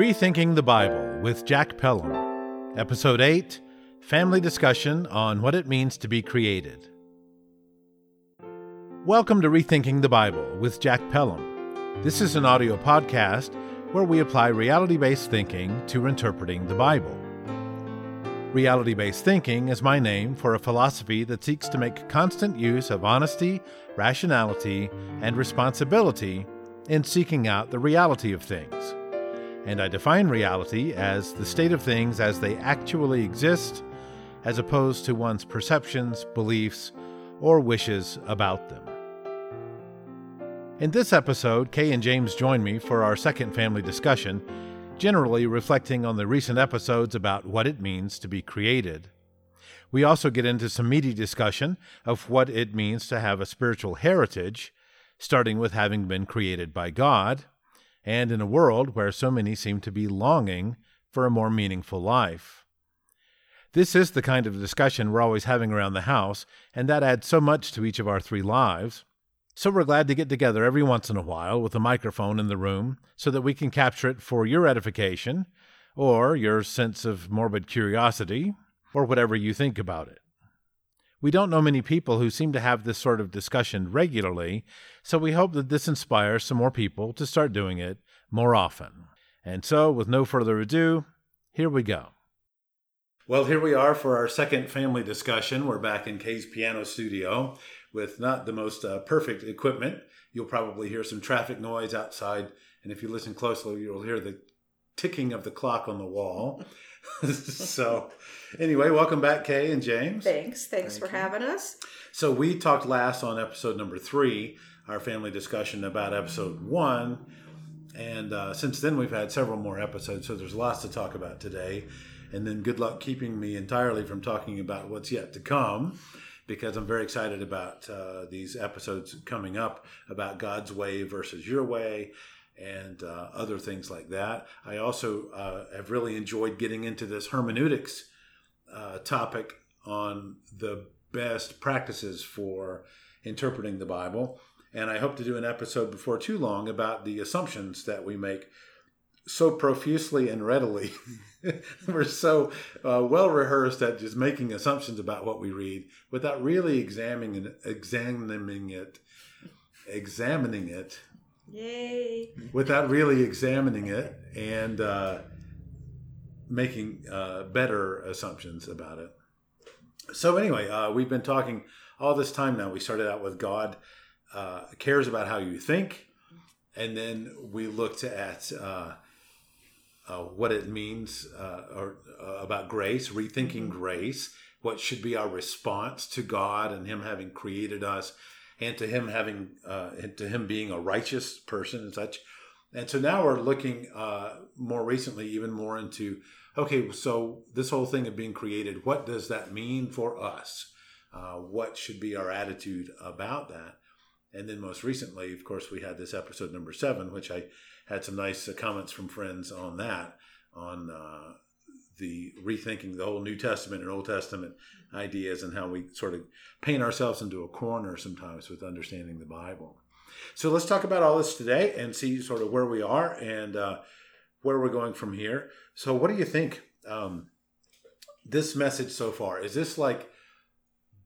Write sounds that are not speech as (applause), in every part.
Rethinking the Bible with Jack Pelham, Episode 8 Family Discussion on What It Means to Be Created. Welcome to Rethinking the Bible with Jack Pelham. This is an audio podcast where we apply reality based thinking to interpreting the Bible. Reality based thinking is my name for a philosophy that seeks to make constant use of honesty, rationality, and responsibility in seeking out the reality of things. And I define reality as the state of things as they actually exist, as opposed to one's perceptions, beliefs, or wishes about them. In this episode, Kay and James join me for our second family discussion generally reflecting on the recent episodes about what it means to be created. We also get into some meaty discussion of what it means to have a spiritual heritage, starting with having been created by God, and in a world where so many seem to be longing for a more meaningful life. This is the kind of discussion we're always having around the house, and that adds so much to each of our three lives. So we're glad to get together every once in a while with a microphone in the room so that we can capture it for your edification, or your sense of morbid curiosity, or whatever you think about it. We don't know many people who seem to have this sort of discussion regularly, so we hope that this inspires some more people to start doing it more often. And so, with no further ado, here we go. Well, here we are for our second family discussion. We're back in Kay's piano studio with not the most uh, perfect equipment. You'll probably hear some traffic noise outside, and if you listen closely, you'll hear the ticking of the clock on the wall. (laughs) (laughs) (laughs) so, anyway, welcome back, Kay and James. Thanks. Thanks Thank for you. having us. So, we talked last on episode number three, our family discussion about episode one. And uh, since then, we've had several more episodes, so there's lots to talk about today. And then, good luck keeping me entirely from talking about what's yet to come because I'm very excited about uh, these episodes coming up about God's way versus your way and uh, other things like that. I also uh, have really enjoyed getting into this hermeneutics uh, topic on the best practices for interpreting the Bible. And I hope to do an episode before too long about the assumptions that we make so profusely and readily. (laughs) We're so uh, well rehearsed at just making assumptions about what we read without really examining examining it, examining it. Yay! Without really examining it and uh, making uh, better assumptions about it. So anyway, uh, we've been talking all this time now. We started out with God uh, cares about how you think, and then we looked at uh, uh, what it means uh, or uh, about grace, rethinking mm-hmm. grace, what should be our response to God and Him having created us, and to Him having uh, and to Him being a righteous person and such. And so now we're looking uh, more recently, even more into okay, so this whole thing of being created, what does that mean for us? Uh, what should be our attitude about that? And then most recently, of course, we had this episode number seven, which I had some nice comments from friends on that, on uh, the rethinking the whole New Testament and Old Testament ideas and how we sort of paint ourselves into a corner sometimes with understanding the Bible. So let's talk about all this today and see sort of where we are and uh, where we're going from here. So, what do you think? Um, this message so far is this like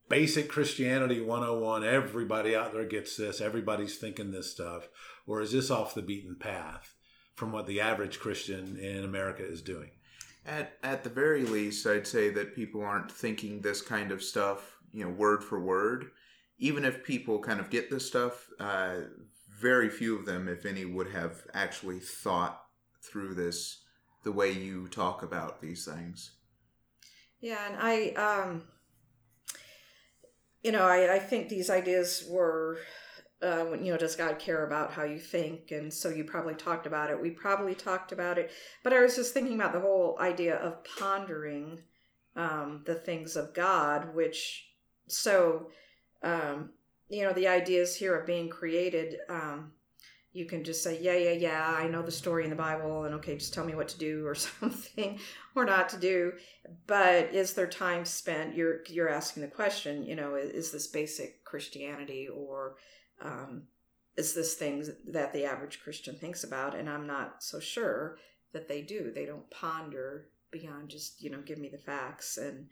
basic Christianity 101? Everybody out there gets this, everybody's thinking this stuff or is this off the beaten path from what the average Christian in America is doing? At at the very least, I'd say that people aren't thinking this kind of stuff, you know, word for word. Even if people kind of get this stuff, uh, very few of them, if any, would have actually thought through this the way you talk about these things. Yeah, and I, um, you know, I, I think these ideas were uh, you know, does God care about how you think? And so you probably talked about it. We probably talked about it. But I was just thinking about the whole idea of pondering um, the things of God, which, so, um, you know, the ideas here of being created, um, you can just say, yeah, yeah, yeah, I know the story in the Bible, and okay, just tell me what to do or (laughs) something, or not to do. But is there time spent? You're you're asking the question, you know, is, is this basic Christianity or um, is this thing that the average Christian thinks about, and I'm not so sure that they do. They don't ponder beyond just you know give me the facts and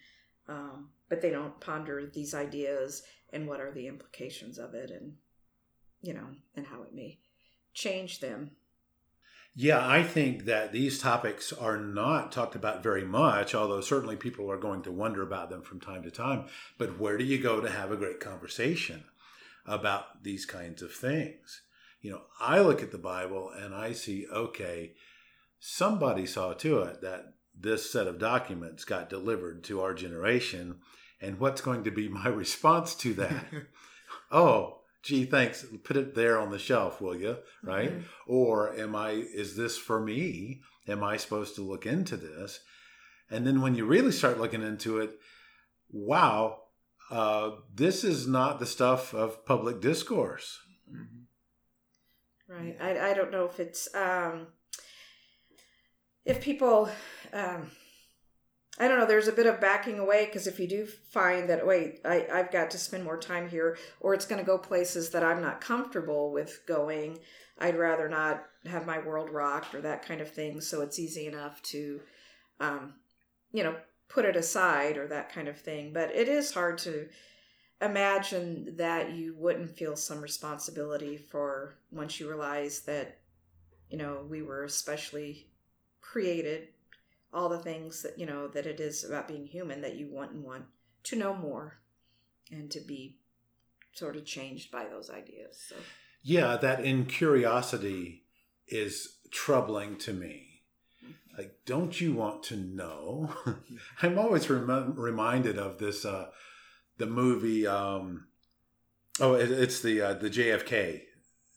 um, but they don't ponder these ideas and what are the implications of it and you know and how it may change them yeah, I think that these topics are not talked about very much, although certainly people are going to wonder about them from time to time. But where do you go to have a great conversation about these kinds of things? You know, I look at the Bible and I see, okay, somebody saw to it that this set of documents got delivered to our generation. And what's going to be my (laughs) response to that? (laughs) oh, gee, thanks. Put it there on the shelf, will you? Right? Mm-hmm. Or am I, is this for me? Am I supposed to look into this? And then when you really start looking into it, wow, uh, this is not the stuff of public discourse. Mm-hmm. Right. I, I don't know if it's, um, if people, um, I don't know, there's a bit of backing away because if you do find that, wait, I, I've got to spend more time here, or it's going to go places that I'm not comfortable with going, I'd rather not have my world rocked or that kind of thing. So it's easy enough to, um, you know, put it aside or that kind of thing. But it is hard to imagine that you wouldn't feel some responsibility for once you realize that, you know, we were especially created all the things that you know that it is about being human that you want and want to know more and to be sort of changed by those ideas so yeah that incuriosity is troubling to me like don't you want to know (laughs) i'm always rem- reminded of this uh the movie um oh it, it's the uh, the jfk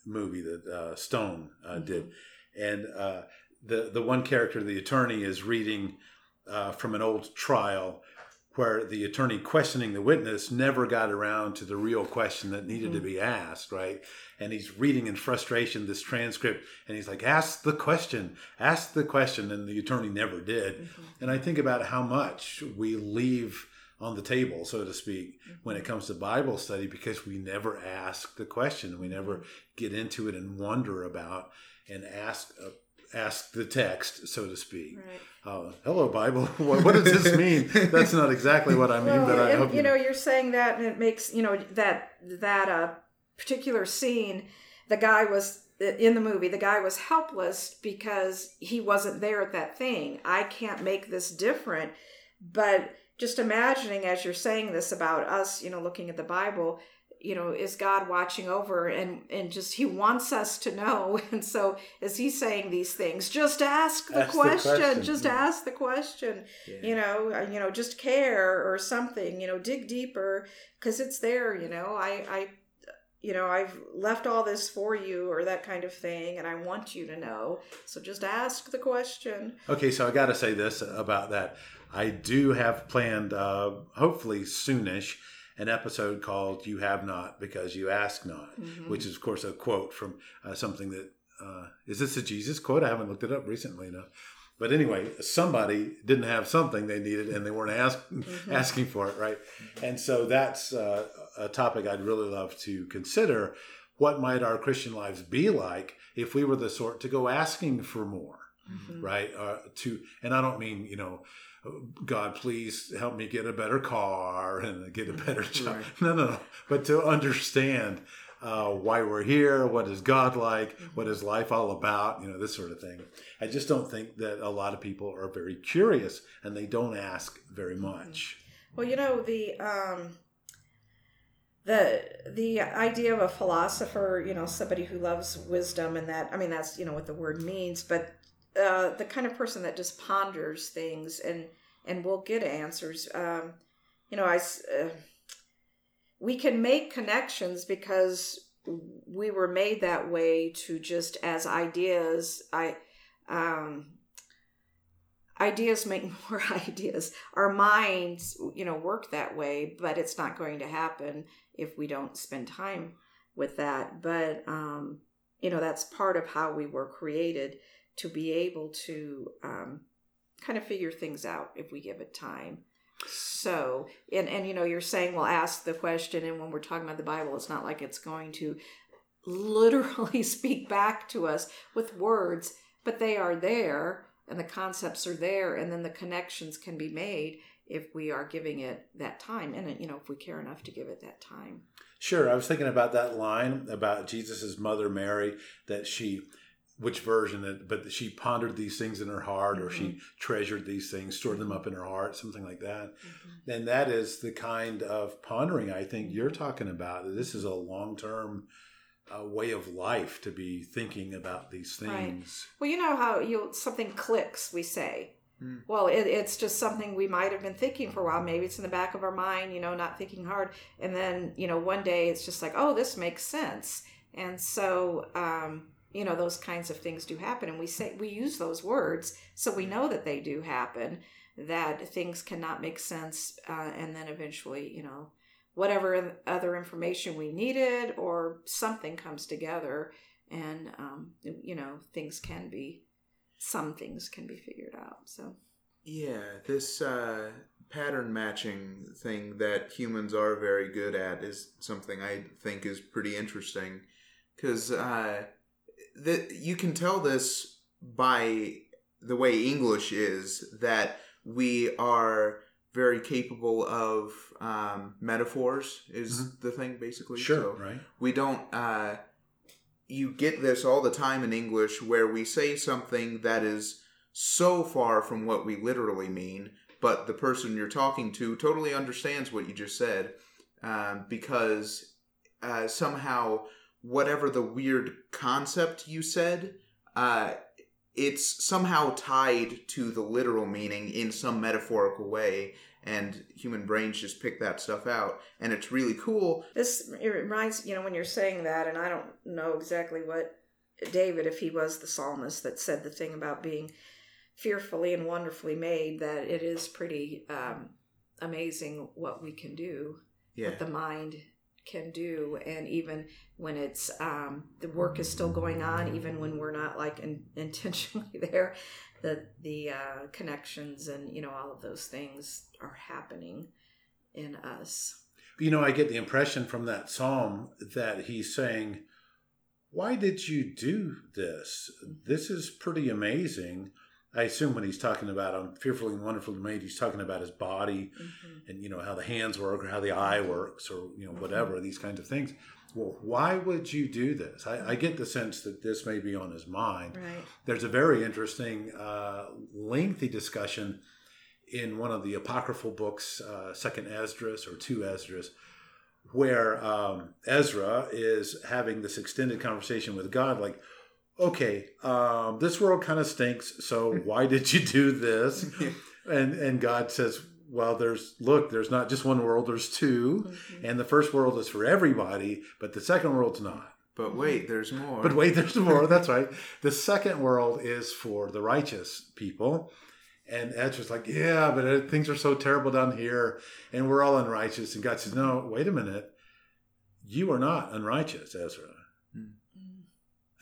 movie that uh, stone uh, mm-hmm. did and uh the the one character, the attorney, is reading uh, from an old trial where the attorney questioning the witness never got around to the real question that needed mm-hmm. to be asked, right? And he's reading in frustration this transcript and he's like, ask the question, ask the question. And the attorney never did. Mm-hmm. And I think about how much we leave on the table, so to speak, mm-hmm. when it comes to Bible study because we never ask the question. We never mm-hmm. get into it and wonder about and ask ask the text, so to speak. Right. Uh, hello, Bible. (laughs) what, what, does this mean? That's not exactly what I mean, well, but I hope you, you know. You're saying that, and it makes you know that that uh, particular scene. The guy was in the movie. The guy was helpless because he wasn't there at that thing. I can't make this different, but just imagining as you're saying this about us, you know, looking at the Bible you know is god watching over and and just he wants us to know (laughs) and so as he's saying these things just ask the, ask question. the question. just yeah. ask the question yeah. you know uh, you know just care or something you know dig deeper because it's there you know i i you know i've left all this for you or that kind of thing and i want you to know so just ask the question okay so i got to say this about that i do have planned uh hopefully soonish an episode called "You Have Not Because You Ask Not," mm-hmm. which is, of course, a quote from uh, something that uh, is this a Jesus quote? I haven't looked it up recently enough. But anyway, somebody didn't have something they needed, and they weren't ask, mm-hmm. (laughs) asking for it, right? And so that's uh, a topic I'd really love to consider. What might our Christian lives be like if we were the sort to go asking for more, mm-hmm. right? Uh, to, and I don't mean you know God, please help me get a better car and get a better job. Right. (laughs) No, no, no. But to understand uh, why we're here, what is God like, mm-hmm. what is life all about, you know, this sort of thing. I just don't think that a lot of people are very curious and they don't ask very mm-hmm. much. Well, you know, the. Um the the idea of a philosopher you know somebody who loves wisdom and that i mean that's you know what the word means but uh, the kind of person that just ponders things and and will get answers. Um, you know, I uh, we can make connections because we were made that way to just as ideas. I um, ideas make (laughs) more ideas. Our minds, you know, work that way, but it's not going to happen if we don't spend time with that. But um, you know, that's part of how we were created to be able to um, kind of figure things out if we give it time. So, and and you know, you're saying, well, ask the question, and when we're talking about the Bible, it's not like it's going to literally (laughs) speak back to us with words, but they are there. and the concepts are there and then the connections can be made if we are giving it that time and you know if we care enough to give it that time Sure, I was thinking about that line about Jesus's mother Mary that she which version that but she pondered these things in her heart or she treasured these things stored them up in her heart something like that. And that is the kind of pondering i think you're talking about. This is a long-term uh, way of life to be thinking about these Right. things. Well you know how you something clicks we say. Mm. well it, it's just something we might have been thinking for a while. Maybe it's in the back of our mind you know not thinking hard. And then you know one day it's just like oh this makes sense. And so um, you know those kinds of things do happen and we say we use those words so we know that they do happen that things cannot make sense uh, and then eventually you know whatever other information we needed or something comes together and um, you know things can be some things can be figured out so. Yeah, this uh, pattern matching thing that humans are very good at is something I think is pretty interesting because uh, the, you can tell this by the way English is that we are very capable of um, metaphors is the thing basically. Sure So- right. we don't uh you get this all the time in english where we say something that is so far from what we literally mean but the person you're talking to totally understands what you just said um, because uh, somehow whatever the weird concept you said uh, it's somehow tied to the literal meaning in some metaphorical way and human brains just pick that stuff out and it's really cool. This it reminds you know when you're saying that and i don't know exactly what david if he was the psalmist that said the thing about being fearfully and wonderfully made that it is pretty um, amazing what we can do yeah. what the mind can do and even when it's um, the work is still going on even when we're not like in, (laughs) intentionally there the the uh, connections and you know all of those things are happening in us You know, I get the impression from that psalm that he's saying, Why did you do this? This is pretty amazing. I assume when he's talking about I'm fearfully and wonderfully made, he's talking about his body Mhm. and you know how the hands work or how the eye works or you know whatever these kinds of things. Well, why would you do this? I, I get the sense that this may be on his mind. right There's a very interesting, uh, lengthy discussion in one of the apocryphal books, uh, Second Esdras or Two Esdras, where um, Ezra is having this extended conversation with God, like, "Okay, um, this world kind of stinks. So (laughs) why did you do this?" And and God says, "Well, there's look, there's not just one world. There's two, Mhm. and the first world is for everybody, but the second world's not." But wait, there's more. But wait, there's more. That's right. The second world is for the righteous people. And Ezra's like, yeah, but uh, things are so terrible down here, and we're all unrighteous. And God says, no, wait a minute. You are not unrighteous, Ezra.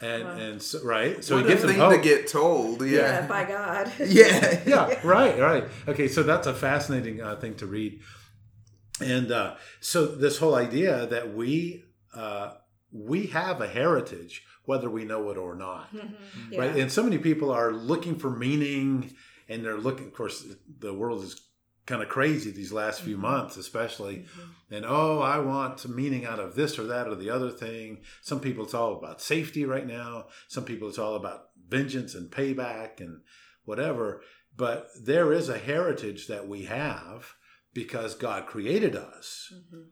And Wow. and so, right, so what he gives a him thing hope. to get told. yeah. Yeah. by god (laughs) Yeah. yeah, right, right. Okay, so that's a fascinating uh, thing to read. And uh, so this whole idea that we uh, we have a heritage, whether we know it or not. Mhm. (laughs) right? Yeah. And so many people are looking for meaning, and they're looking. Of course, the world is kind of crazy these last few Mhm. months, especially. Mhm. And oh, I want meaning out of this or that or the other thing. Some people, it's all about safety right now. Some people, it's all about vengeance and payback and whatever. But there is a heritage that we have because God created us. Mhm.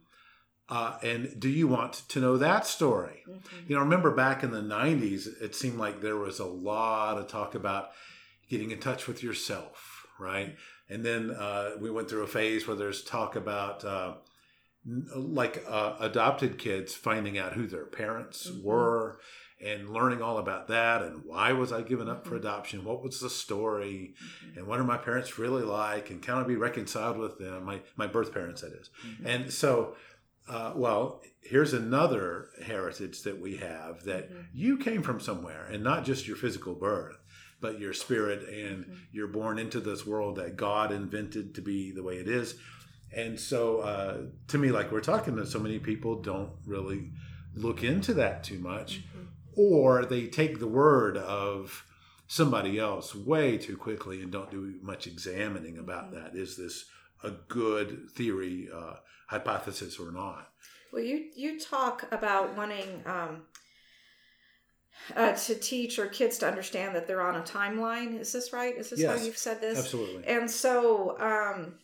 Uh, and do you want to know that story? Mhm. You know, remember back in the 90s, it seemed like there was a lot of talk about getting in touch with yourself, right? And then uh, we went through a phase where there's talk about uh, like uh, adopted kids finding out who their parents Mhm. were and learning all about that and why was I given up for Mhm. adoption? What was the story? Mhm. And what are my parents really like? And can I be reconciled with them? My, my birth parents, that is. Mhm. And so, uh, well, here's another heritage that we have that Mhm. you came from somewhere, and not just your physical birth, but your spirit, and Mhm. you're born into this world that God invented to be the way it is. And so, uh, to me, like we're talking to so many people, don't really look into that too much, Mhm. or they take the word of somebody else way too quickly and don't do much examining about Mm-hmm. that. Is this a good theory, uh, hypothesis, or not? Well, you you talk about wanting um, uh, to teach or kids to understand that they're on a timeline. Is this right? Is this how you've said this? Absolutely. And so um,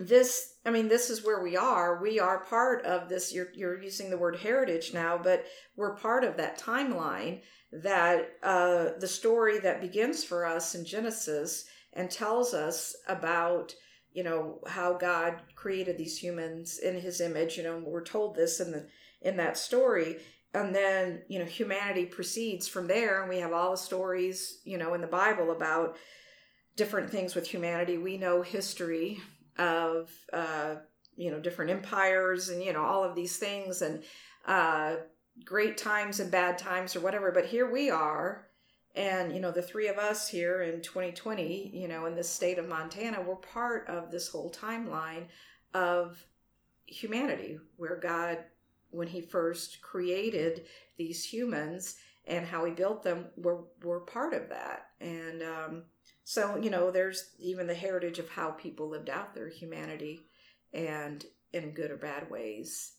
this, I mean, this is where we are. We are part of this. You're you're using the word heritage now, but we're part of that timeline that uh, the story that begins for us in Genesis and tells us about you know how God created these humans in His image. You know, we're told this in the in that story, and then you know humanity proceeds from there, and we have all the stories you know in the Bible about different things with humanity. We know history of uh, you know different empires and you know all of these things and uh, great times and bad times or whatever. But here we are. And you know the three of us here in 2020, you know, in the state of Montana, we're part of this whole timeline of humanity, where God, when He first created these humans and how He built them, we're we're part of that. And um, so you know, there's even the heritage of how people lived out their humanity, and in good or bad ways.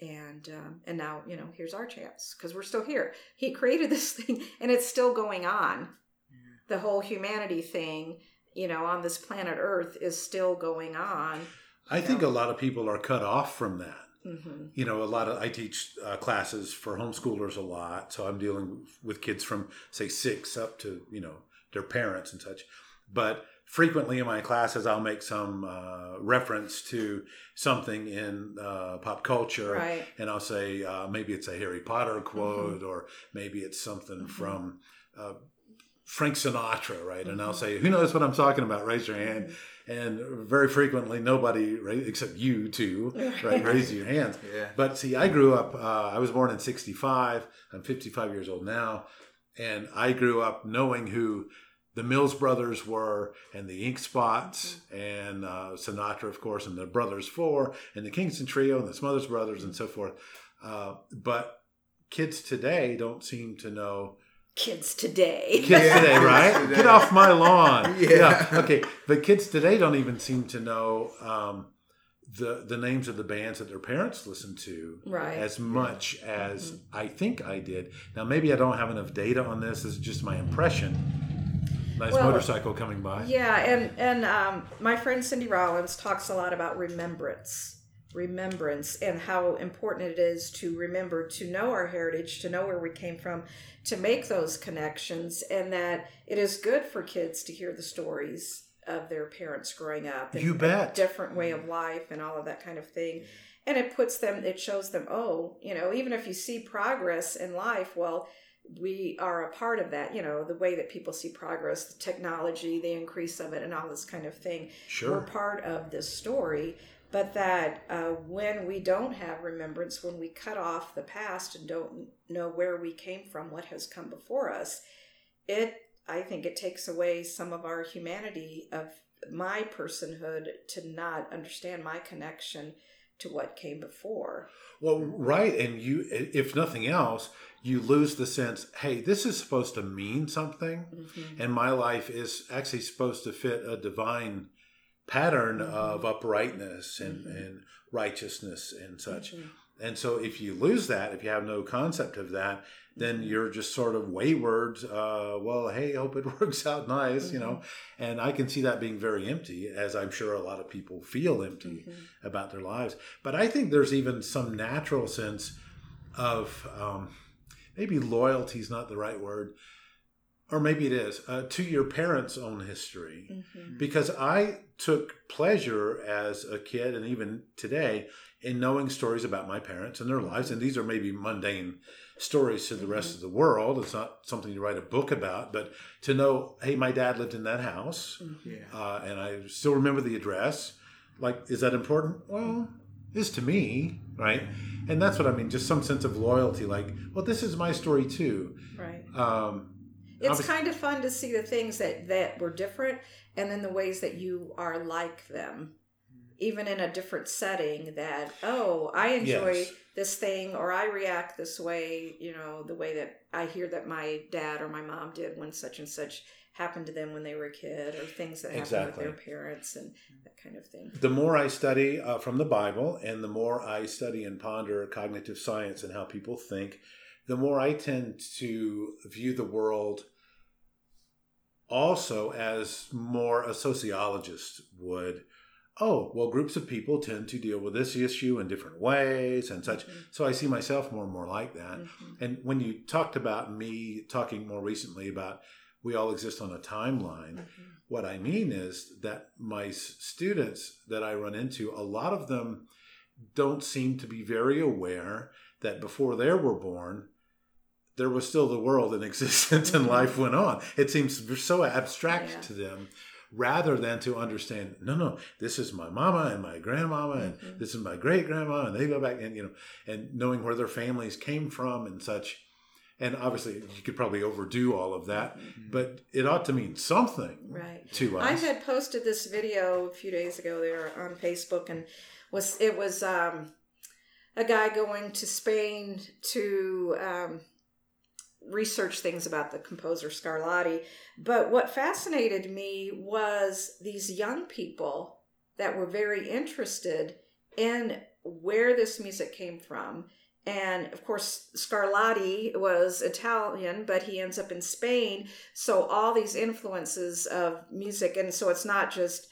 And um, and now you know, here's our chance because we're still here. He created (laughs) this thing, and it's still going on. The whole humanity thing, you know, on this planet Earth is still going on. I think a lot of people are cut off from that. Hmm you know a lot of i teach uh, classes for homeschoolers a lot so i'm dealing with kids from say six up to you know their parents and such. But frequently in my classes i'll make some uh, reference to something in uh, pop culture. Right. and i'll say uh, maybe it's a harry potter quote or maybe it's something Mhm. from uh, frank sinatra right? And i'll Mhm. say who knows what i'm talking about? Raise your hand and very frequently nobody except you two (laughs) right raise your hands Yeah. but see, I grew up, uh, I was born in 65. I'm 55 years old now. And I grew up knowing who the Mills brothers were and the Ink Spots and uh, Sinatra, of course, and the Brothers Four and the Kingston Trio and the Smothers Brothers and so forth. Uh, but kids today don't seem to know Kids today. kids Yeah, today, (laughs) right? today. Get off my lawn. (laughs) Yeah. Okay. But kids today don't even seem to know um, the the names of the bands that their parents listened to Right. as much as Mm-hmm. I think I did. Now maybe I don't have enough data on this. Is just my impression. Nice Well, motorcycle coming by. Yeah, and and um, my friend Cindy Rollins talks a lot about remembrance, remembrance, and how important it is to remember, to know our heritage, to know where we came from, to make those connections, and that it is good for kids to hear the stories of their parents growing up. And You bet. Different way of life and all of that kind of thing. And it puts them, it shows them, oh, you know, even if you see progress in life, well, we are a part of that you know the way that people see progress the technology the increase of it and all this kind of thing sure. we're part of this story but that uh, when we don't have remembrance when we cut off the past and don't know where we came from what has come before us it i think it takes away some of our humanity of my personhood to not understand my connection to what came before Well, right, and you, if nothing else, you lose the sense. Hey, this is supposed to mean something, Mhm. and my life is actually supposed to fit a divine pattern of uprightness and, Mhm. and righteousness and such. Mhm. And so, if you lose that, if you have no concept of that, then Mhm. you're just sort of wayward. Uh, well, hey, (laughs) hope it works out nice, you know. And I can see that being very empty, as I'm sure a lot of people feel empty Mhm. about their lives. But I think there's even some natural sense of um, maybe loyalty is not the right word, or maybe it is, uh, to your parents' own history. Mhm. Because I took pleasure as a kid and even today in knowing stories about my parents and their lives. And these are maybe mundane stories to the rest of the world. It's not something you write a book about, but to know, hey, my dad lived in that house Mhm. Yeah. uh, and I still remember the address. Like, is that important? Well, is to me, right? And that's what I mean. Just some sense of loyalty. Like, well, this is my story too. right Um, it's kind of fun to see the things that that were different and then the ways that you are like them even in a different setting that oh i enjoy Yes. this thing or i react this way you know the way that i hear that my dad or my mom did when such and such happened to them when they were a kid or things that happened Exactly. with their parents and that kind of thing the more I study uh, from the Bible and the more I study and ponder cognitive science and how people think, the more I tend to view the world also as more a sociologist would. Oh, well, groups of people tend to deal with this issue in different ways and such. Mhm. So I see myself more and more like that. Mhm. And when you talked about me talking more recently about we all exist on a timeline, Mhm. what I mean is that my students that I run into, a lot of them don't seem to be very aware that before they were born, there was still the world in (laughs) existence and Mhm. life went on. It seems so abstract Yeah. to them rather than to understand, no, no, this is my mama and my grandmama and Mhm. this is my great grandma and they go back and, you know, and knowing where their families came from and such. And obviously, you could probably overdo all of that, but it ought to mean something right to us. I had posted this video a few days ago there on Facebook, and was it was um, a guy going to Spain to um, research things about the composer Scarlatti. But what fascinated me was these young people that were very interested in where this music came from. And of course, Scarlatti was Italian, but he ends up in Spain. So all these influences of music, and so it's not just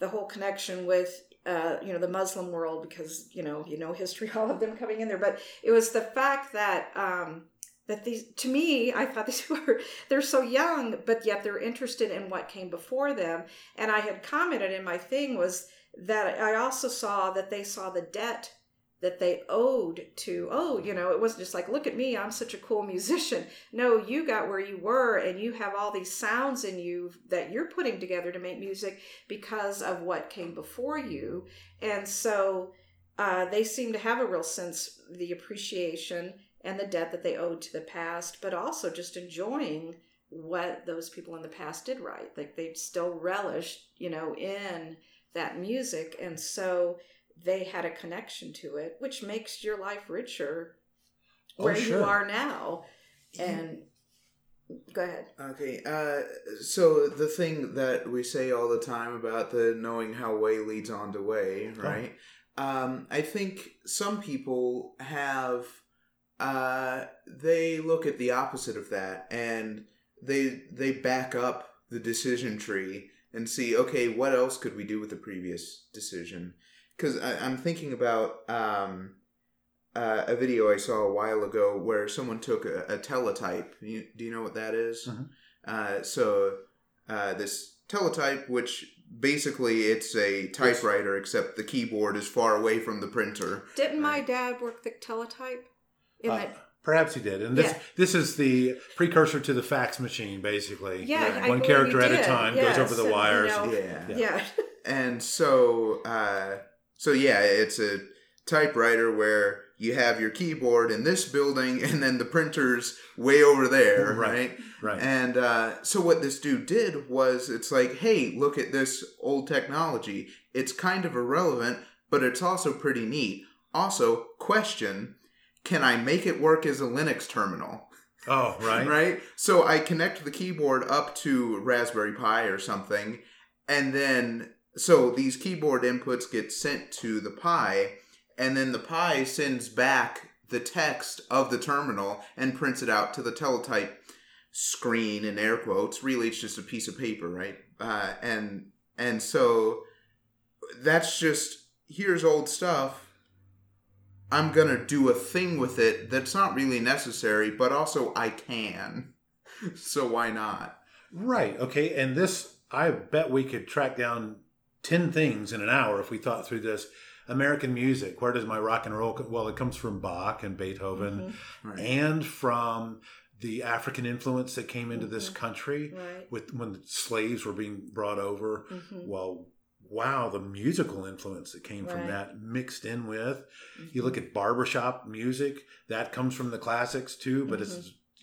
the whole connection with uh, you know the Muslim world because you know you know history, (laughs) all of them coming in there, but it was the fact that um, that these to me I thought (laughs) these were they're so young, but yet they're interested in what came before them. And I had commented in my thing was that I also saw that they saw the debt that they owed to oh you know it wasn't just like look at me i'm such a cool musician (laughs) no you got where you were and you have all these sounds in you that you're putting together to make music because of what came before you and so uh, they seem to have a real sense the appreciation and the debt that they owed to the past but also just enjoying what those people in the past did right like they still relished you know in that music and so they had a connection to it, which makes your life richer Oh, where you are now. And go ahead. Okay, uh, so the thing that we say all the time about the knowing how way leads on to way, right? Um, I think some people have, uh, they look at the opposite of that and they they back up the decision tree and see, okay, what else could we do with the previous decision? Because I'm thinking about um, uh, a video I saw a while ago where someone took a, a teletype. You, do you know what that is? Mhm. Uh, so uh, this teletype, which basically it's a typewriter, except the keyboard is far away from the printer. Didn't my dad work the teletype? In Uh, that, perhaps he did, and this Yeah. this is the precursor to the fax machine, basically. yeah, I one believe character at a time Yes, goes over the and, you wires. know, Yeah. Yeah. yeah. (laughs) And so, uh, so yeah, it's a typewriter where you have your keyboard in this building, and then the printer's way over there, Right. right? Right. And uh, so what this dude did was, it's like, hey, look at this old technology. It's kind of irrelevant, but it's also pretty neat. Also, question: Can I make it work as a Linux terminal? oh, right. (laughs) right? So I connect the keyboard up to Raspberry Pi or something, and then so these keyboard inputs get sent to the Pi, and then the Pi sends back the text of the terminal and prints it out to the teletype screen in air quotes. Really, it's just a piece of paper, right? Uh, and and so that's just here's old stuff. I'm gonna do a thing with it that's not really necessary, but also I can. (laughs) So why not? Right. Okay. And this, I bet we could track down 10 things in an hour if we thought through this. American music. Where does my rock and roll? co- Well, it comes from Bach and Beethoven Mhm. Right. and from the African influence that came into this Mhm. country Right. with when the slaves were being brought over. Mhm. Well, wow, the musical influence that came from that mixed in with. Mm-hmm. You look at barbershop music, that comes from the classics too, but it's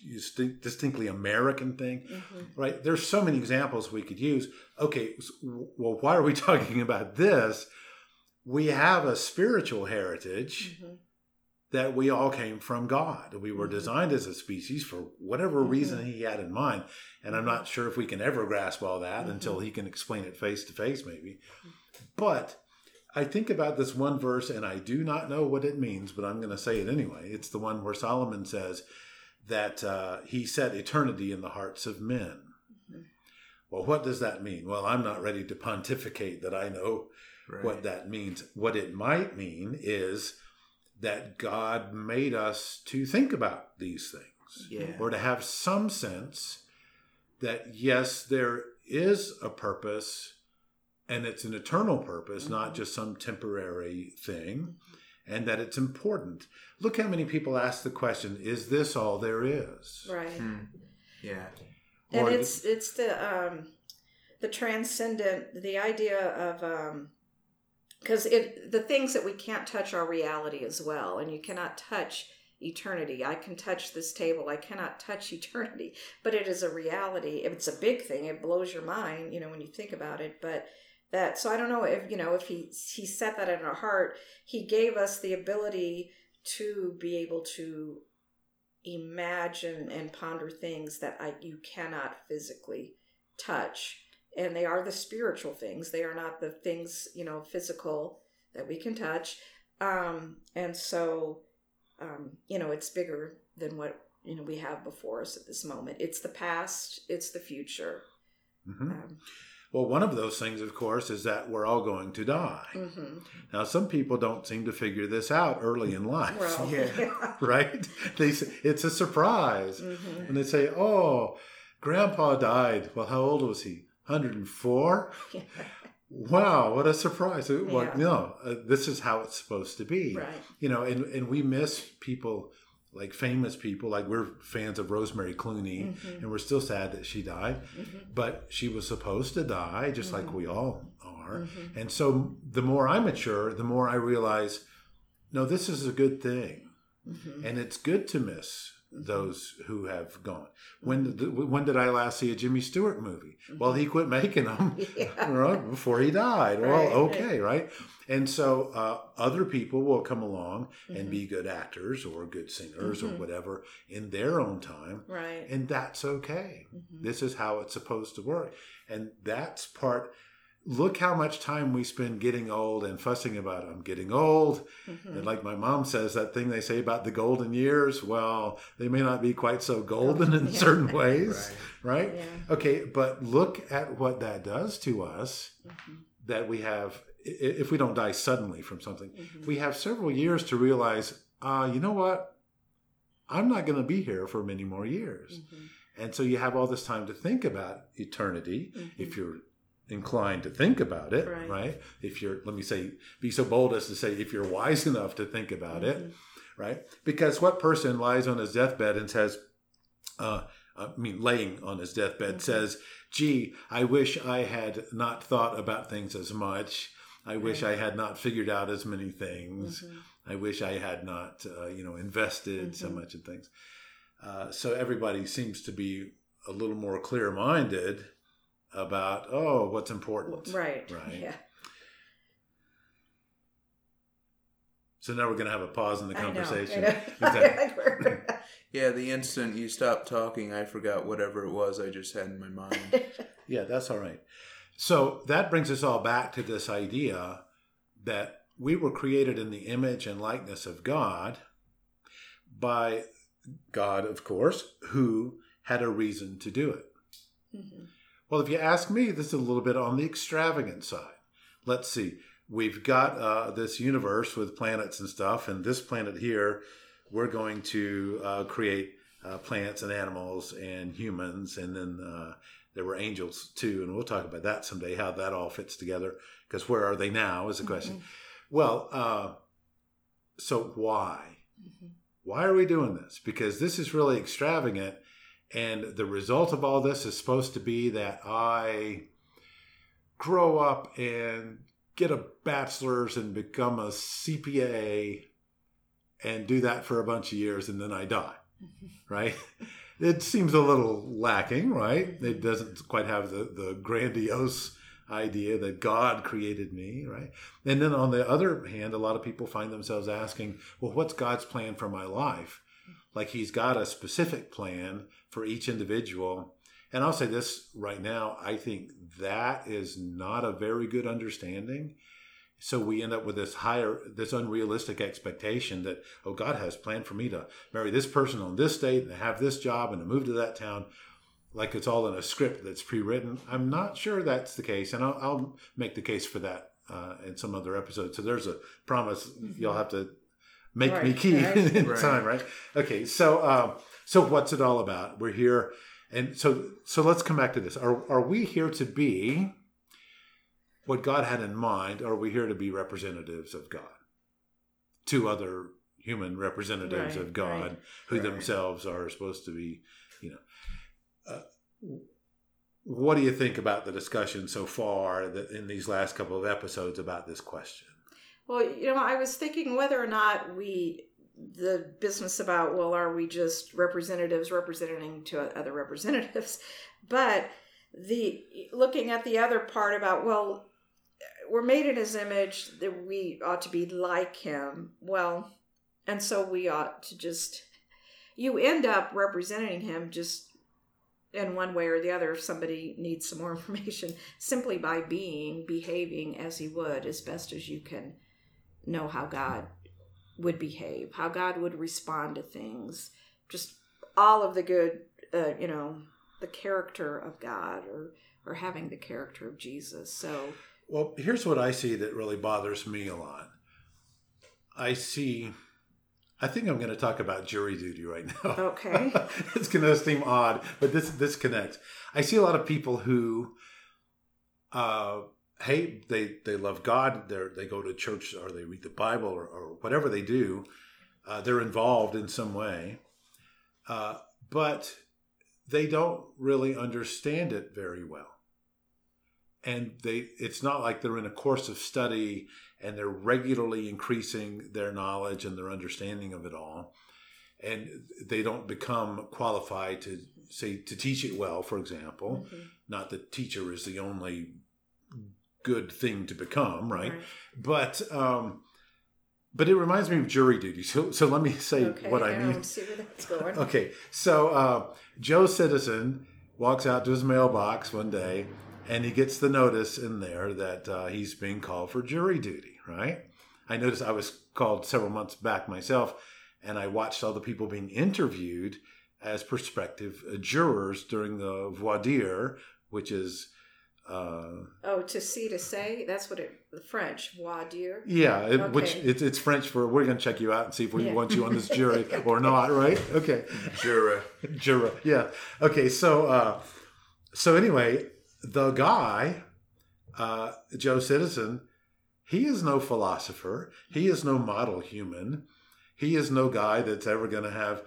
Mm-hmm. a distinctly American thing Mhm. right there's so many examples we could use okay well why are we (laughs) talking about this we have a spiritual heritage Mhm. That we all came from God. We were Mhm. designed as a species for whatever Mhm. reason He had in mind. And I'm not sure if we can ever grasp all that Mhm. until He can explain it face to face, maybe. But I think about this one verse and I do not know what it means, but I'm going to say it anyway. It's the one where Solomon says that uh, He set eternity in the hearts of men. Mhm. Well, what does that mean? Well, I'm not ready to pontificate that I know Right. what that means. What it might mean is that God made us to think about these things Yeah. or to have some sense that, yes, there is a purpose and it's an eternal purpose, not Mhm. just some temporary thing, and that it's important. Look how many people ask the question Is this all there is? Right. Hmm. Yeah. and Or- it's it's the um the transcendent the idea of um because it the things that we can't touch are reality as well and you cannot touch eternity. I can touch this table i cannot touch (laughs) eternity but it is a reality. It's a big thing it blows your mind you know when you think about it but that so i don't know if you know if he he set that in our heart he gave us the ability to be able to imagine and ponder things that I, you cannot physically touch and they are the spiritual things they are not the things you know physical that we can touch um and so um you know it's bigger than what you know we have before us at this moment it's the past it's the future Mhm. um, Well, one of those things, of course, is that we're all going to die. mhm. Now, some people don't seem to figure this out early in life. well (laughs) Yeah. (laughs) right? They say, it's a surprise. Mhm. And they say, "Oh, grandpa died. Well, how old was he? 104? Wow, what a surprise." Well, Yeah. no, uh, this is how it's supposed to be. right You know, and and we miss people like famous people, like we're fans of Rosemary Clooney, Mhm. and we're still sad that she died, Mhm. but she was supposed to die just like Mhm. we all are. Mhm. And so the more I mature, the more I realize, no, this is a good thing Mhm. and it's good to miss those who have gone. When did, when did I last see a Jimmy Stewart movie? Well, he quit making them (laughs) Yeah. (laughs) right, before he died. Right, well, okay, right. And so uh, other people will come along and Mhm. be good actors or good singers or Mhm. whatever in their own time, right and that's okay. Mhm. This is how it's supposed to work, and that's part. Look how much time we spend getting old and fussing about I'm getting old. Mhm. And like my mom says, that thing they say about the golden years, well, they may not be quite so golden in (laughs) Yeah. certain ways, Right. right? yeah Okay, but look at what that does to us Mhm. that we have, if we don't die suddenly from something, Mhm. we have several years to realize, uh, you know what? I'm not going to be here for many more years. Mhm. And so you have all this time to think about eternity if you're inclined to think about it, Right. right? If you're, let me say, be so bold as to say, if you're wise enough to think about it, Mhm. right? Because what person lies on his deathbed and says, uh, I mean, laying on his deathbed Mhm. says, gee, I wish I had not thought about things as much. I wish I had not figured out as many things. Mhm. I wish I had not, uh, you know, invested so Mhm. much in things. Uh, so everybody seems to be a little more clear-minded about, oh, what's important. Right. (laughs) Right. Yeah. So now we're going to have a pause in the I know, conversation. (laughs) I know. Exactly. (laughs) Yeah, the instant you stopped talking, I forgot whatever it was I just had in my mind. Yeah, that's all right. So that brings us all back to this idea that we were created in the image and likeness of God by God, of course, who had a reason to do it. Mhm. Well, if you ask me, this is a little bit on the extravagant side. Let's see. We've got uh, this universe with planets and stuff, and this planet here, we're going to uh, create uh, plants and animals and humans, and then uh, there were angels too, and we'll talk about that someday, how that all fits together. Because where are they now is the question. Well, uh, so why? Mhm. Why are we doing this? Because this is really extravagant. And the result of all this is supposed to be that I grow up and get a bachelor's and become a CPA and do that for a bunch of years and then I die, (laughs) right? It seems a little lacking, right? It doesn't quite have the, the grandiose idea that God created me, right? And then on the other hand, a lot of people find themselves asking, well, what's God's plan for my life? Like he's got a specific plan for each individual. And I'll say this right now I think that is not a very good understanding. So we end up with this higher, this unrealistic expectation that, oh, God has planned for me to marry this person on this date and have this job and to move to that town like it's all in a script that's pre-written. I'm not sure that's the case, and I'll, I'll make the case for that uh, in some other episode. So there's a promise you'll have to make Right, me key right. (laughs) in Right. time, right? Okay, so um, so what's it all about? We're here, and so so let's come back to this. Are are we here to be what God had in mind? Or are we here to be representatives of God? Two other human representatives Right, of God right. who Right. themselves are supposed to be, you know. Uh, what do you think about the discussion so far that in these last couple of episodes about this question? Well, you know, I was thinking whether or not we, the business about, well, are we just representatives representing to other representatives? (laughs) But the looking at the other part about, well, we're made in his image, that we ought to be like him. Well, and so we ought to just, you end up representing him just in one way or the other if somebody needs some more (laughs) information simply by being behaving as he would as best as you can know how God would behave, how God would respond to things, just all of the good, uh, you know, the character of God or or having the character of Jesus. So Well, here's what I see that really bothers me a lot. I see, I think I'm going to talk about jury duty right now. (laughs) Okay. it's going to seem odd, but this this connects. I see a lot of people who, uh, hey, they they love God. They they go to church or they read the Bible or, or whatever they do. Uh, they're involved in some way, uh, but they don't really understand it very well. And they, it's not like they're in a course of study and they're regularly increasing their knowledge and their understanding of it all and they don't become qualified to say to teach it well for example not that teacher is the only good thing to become right, but um but it reminds me of jury duty so so let me say Okay. what i mean let's see where that's going. (laughs) Okay, so uh, Joe Citizen walks out to his mailbox one day and he gets the notice in there that uh, he's being called for jury duty, right? I noticed I was called several months back myself and I watched all the people being interviewed as prospective jurors during the voir dire, which is. Uh, Oh, to see to say that's what it the French voir dire. yeah, it, which Okay. it's, it's French for we're going to check you out and see if we Yeah. want you on this jury (laughs) or not, right? Okay. Jura. Jura. Yeah. Okay. So, uh, so anyway, the guy, uh, Joe Citizen, he is no philosopher. He is no model human. He is no guy that's ever going to have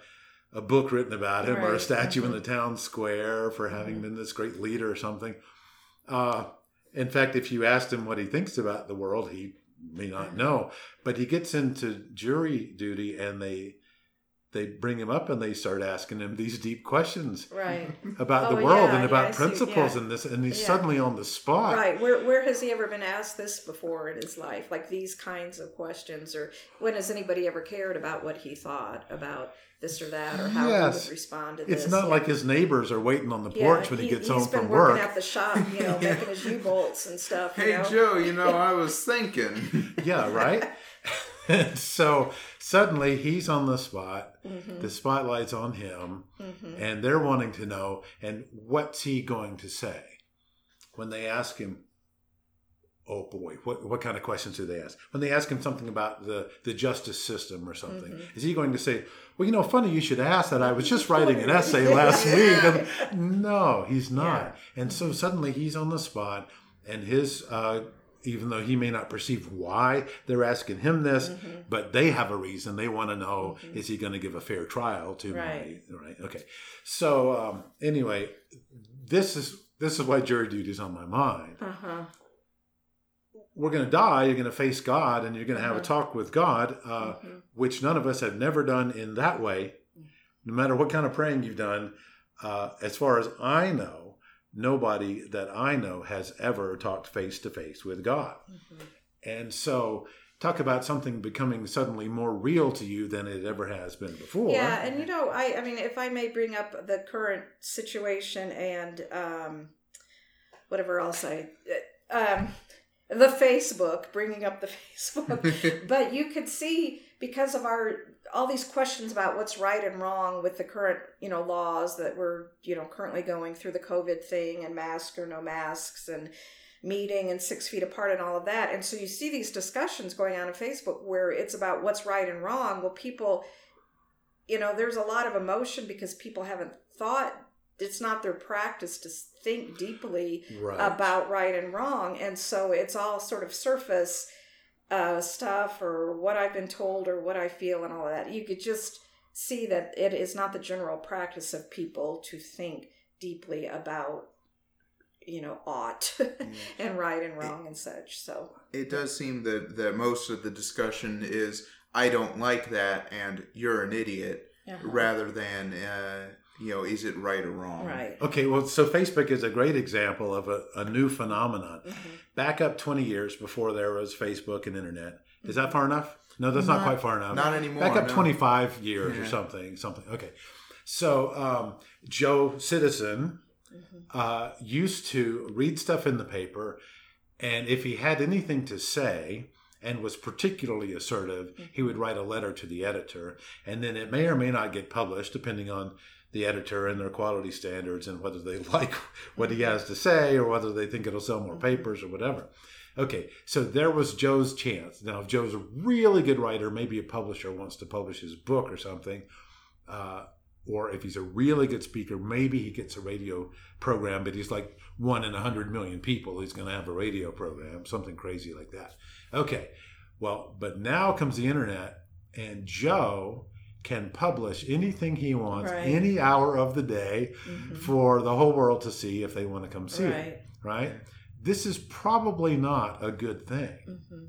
a book written about him or a statue in Mhm. the town square for having Mhm. been this great leader or something. Uh, in fact, if you asked him what he thinks about the world, he may not know. But he gets into jury duty, and they they bring him up and they start asking him these deep questions Right. about Oh, the world yeah, and yeah, about I see, principles yeah. and this, and he's Yeah. suddenly on the spot. Right. Where where has he ever been asked this before in his life? Like these kinds of questions, or when has anybody ever cared about what he thought about this or that, or how he Yes. would respond to this? It's not Yeah. like his neighbors are waiting on the Yeah, porch when he, he- gets he's home been from working work. at the shop, you know, (laughs) making his U bolts and stuff. You Hey know? Joe, you know I (laughs) was thinking. yeah, right. (laughs) So suddenly he's on the spot. Mhm, The spotlight's on him, mhm. and they're wanting to know. And what's he going to say when they ask him? Oh boy, what what kind of questions do they ask? When they ask him something about the the justice system or something, Mhm. is he going to say, "Well, you know, funny you should ask that. I was just writing an essay (laughs) last week." And no, he's not. And so suddenly he's on the spot, and his. Uh, even though he may not perceive why they're asking him this, Mhm. but they have a reason. They want to know: is he going to give a fair trial to Right. my right? Okay. So um, anyway, this is this is why jury duty is on my mind. Uh-huh. We're going to die. You're going to face God, and you're going to have a Uh-huh. talk with God, uh, Mhm. which none of us have never done in that way. No matter what kind of praying you've done, uh, as far as I know, nobody that I know has ever talked face to face with God. Mhm. And so, talk about something becoming suddenly more real to you than it ever has been before. Yeah, and you know, I I mean, if I may bring up the current situation and um, whatever else I, um, the Facebook, bringing up the (laughs) Facebook, (laughs) but you could see because of our all these questions about what's right and wrong with the current you know laws that we're you know currently going through the COVID thing and mask or no masks and meeting and six feet apart and all of that. And so you see these discussions going on in Facebook where it's about what's right and wrong. Well, people, you know, there's a lot of emotion because people haven't thought, it's not their practice to think deeply right. about right and wrong. And so it's all sort of surface uh, stuff or what I've been told or what I feel and all of that. You could just see that it is not the general practice of people to think deeply about you know ought (laughs) and right and wrong and such so It does seem that, that most of the discussion is, I don't like that, and you're an idiot, uh-huh. rather than, uh, you know, is it right or wrong? right Okay, well, so Facebook is a great example of a, a new phenomenon. Mhm. Back up 20 years before there was Facebook and internet. Is that far enough? No, that's not, Not- quite far enough. Not anymore. Back up no. 25 years or something. Something. Okay. So um, Joe Citizen Mhm. uh, used to read stuff in the paper, and if he had anything to say and was particularly assertive, he would write a letter to the editor, and then it may or may not get published depending on the editor and their quality standards and whether they (laughs) like what he has to say or whether they think it'll sell more papers or whatever. Okay, so there was Joe's chance. Now, if Joe's a really good writer, maybe a publisher wants to publish his book or something, uh, or if he's a really good speaker, maybe he gets a radio program, but he's like one in a hundred million people. He's going to have a radio program, something crazy like that. Okay, well, but now comes the internet, and Joe can publish anything he wants Right. any hour of the day Mhm. for the whole world to see if they want to come see it, right right? This is probably not a good thing Mhm.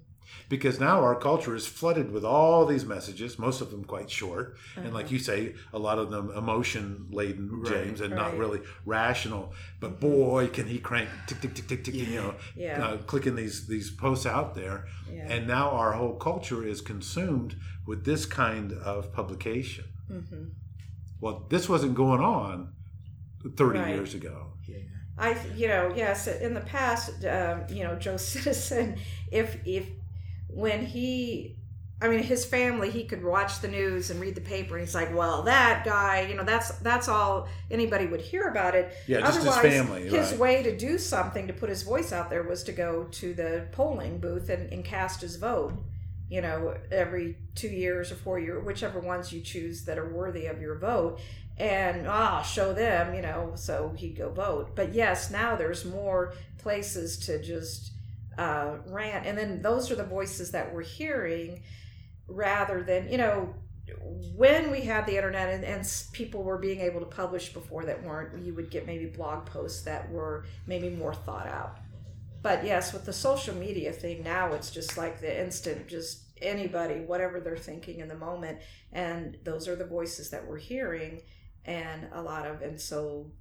because now our culture is flooded with all these messages, most of them quite short, and like Uh-huh. you say, a lot of them emotion laden, Right. James, and not really rational. But boy, can he crank tick tick tick tick tick, you know, Yeah. uh, clicking these these posts out there, yeah and now our whole culture is consumed with this kind of publication. Mhm. Well, this wasn't going on thirty Right. years ago. I, you know, yes, in the past, um, you know, Joe (laughs) Citizen, if if when he, I mean, his family, he could watch the news and read the paper, and he's like, well, that guy, you know, that's that's all anybody would hear about it. Yeah, just his Otherwise, family, his right. way to do something to put his voice out there was to go to the polling booth and, and cast his vote. You know, every two years or four years, whichever ones you choose that are worthy of your vote, and ah, show them. You know, so he'd go vote. But yes, now there's more places to just uh, rant, and then those are the voices that we're hearing, rather than you know when we had the internet and, and people were being able to publish before that weren't you would get maybe blog posts that were maybe more thought out but yes with the social media thing now it's just like the instant just anybody whatever they're thinking in the moment. And those are the voices that we're hearing and a lot of and so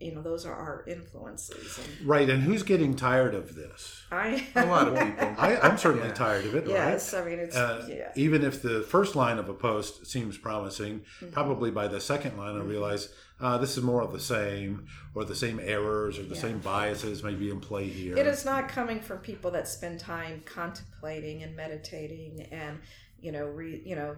you know those are our influences and Right, and who's getting tired of this? i A lot of (laughs) people. I, I'm certainly Yeah. tired of it. yes right? i mean it's Uh, yeah Even if the first line of a post seems promising, Mhm. probably by the second line I Mhm. realize uh, this is more of the same, or the same errors, or the Yeah. same biases may be in play here. It is not coming from people that spend time contemplating and meditating and you know re, you know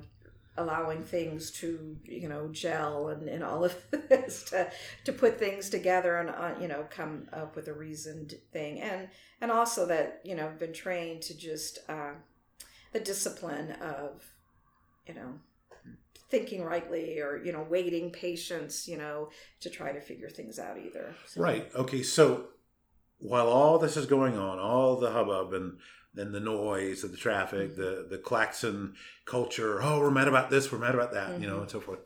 allowing things to you know gel and, and all of (laughs) this to to put things together and uh, you know come up with a reasoned thing and and also that you know been trained to just uh, the discipline of you know thinking rightly or you know waiting patience you know to try to figure things out either So- Right. Okay. So while all this is going on, all the hubbub and and the noise of the traffic, Mm-hmm. the the klaxon culture, oh, we're mad about this, we're mad about that, you know, and so forth.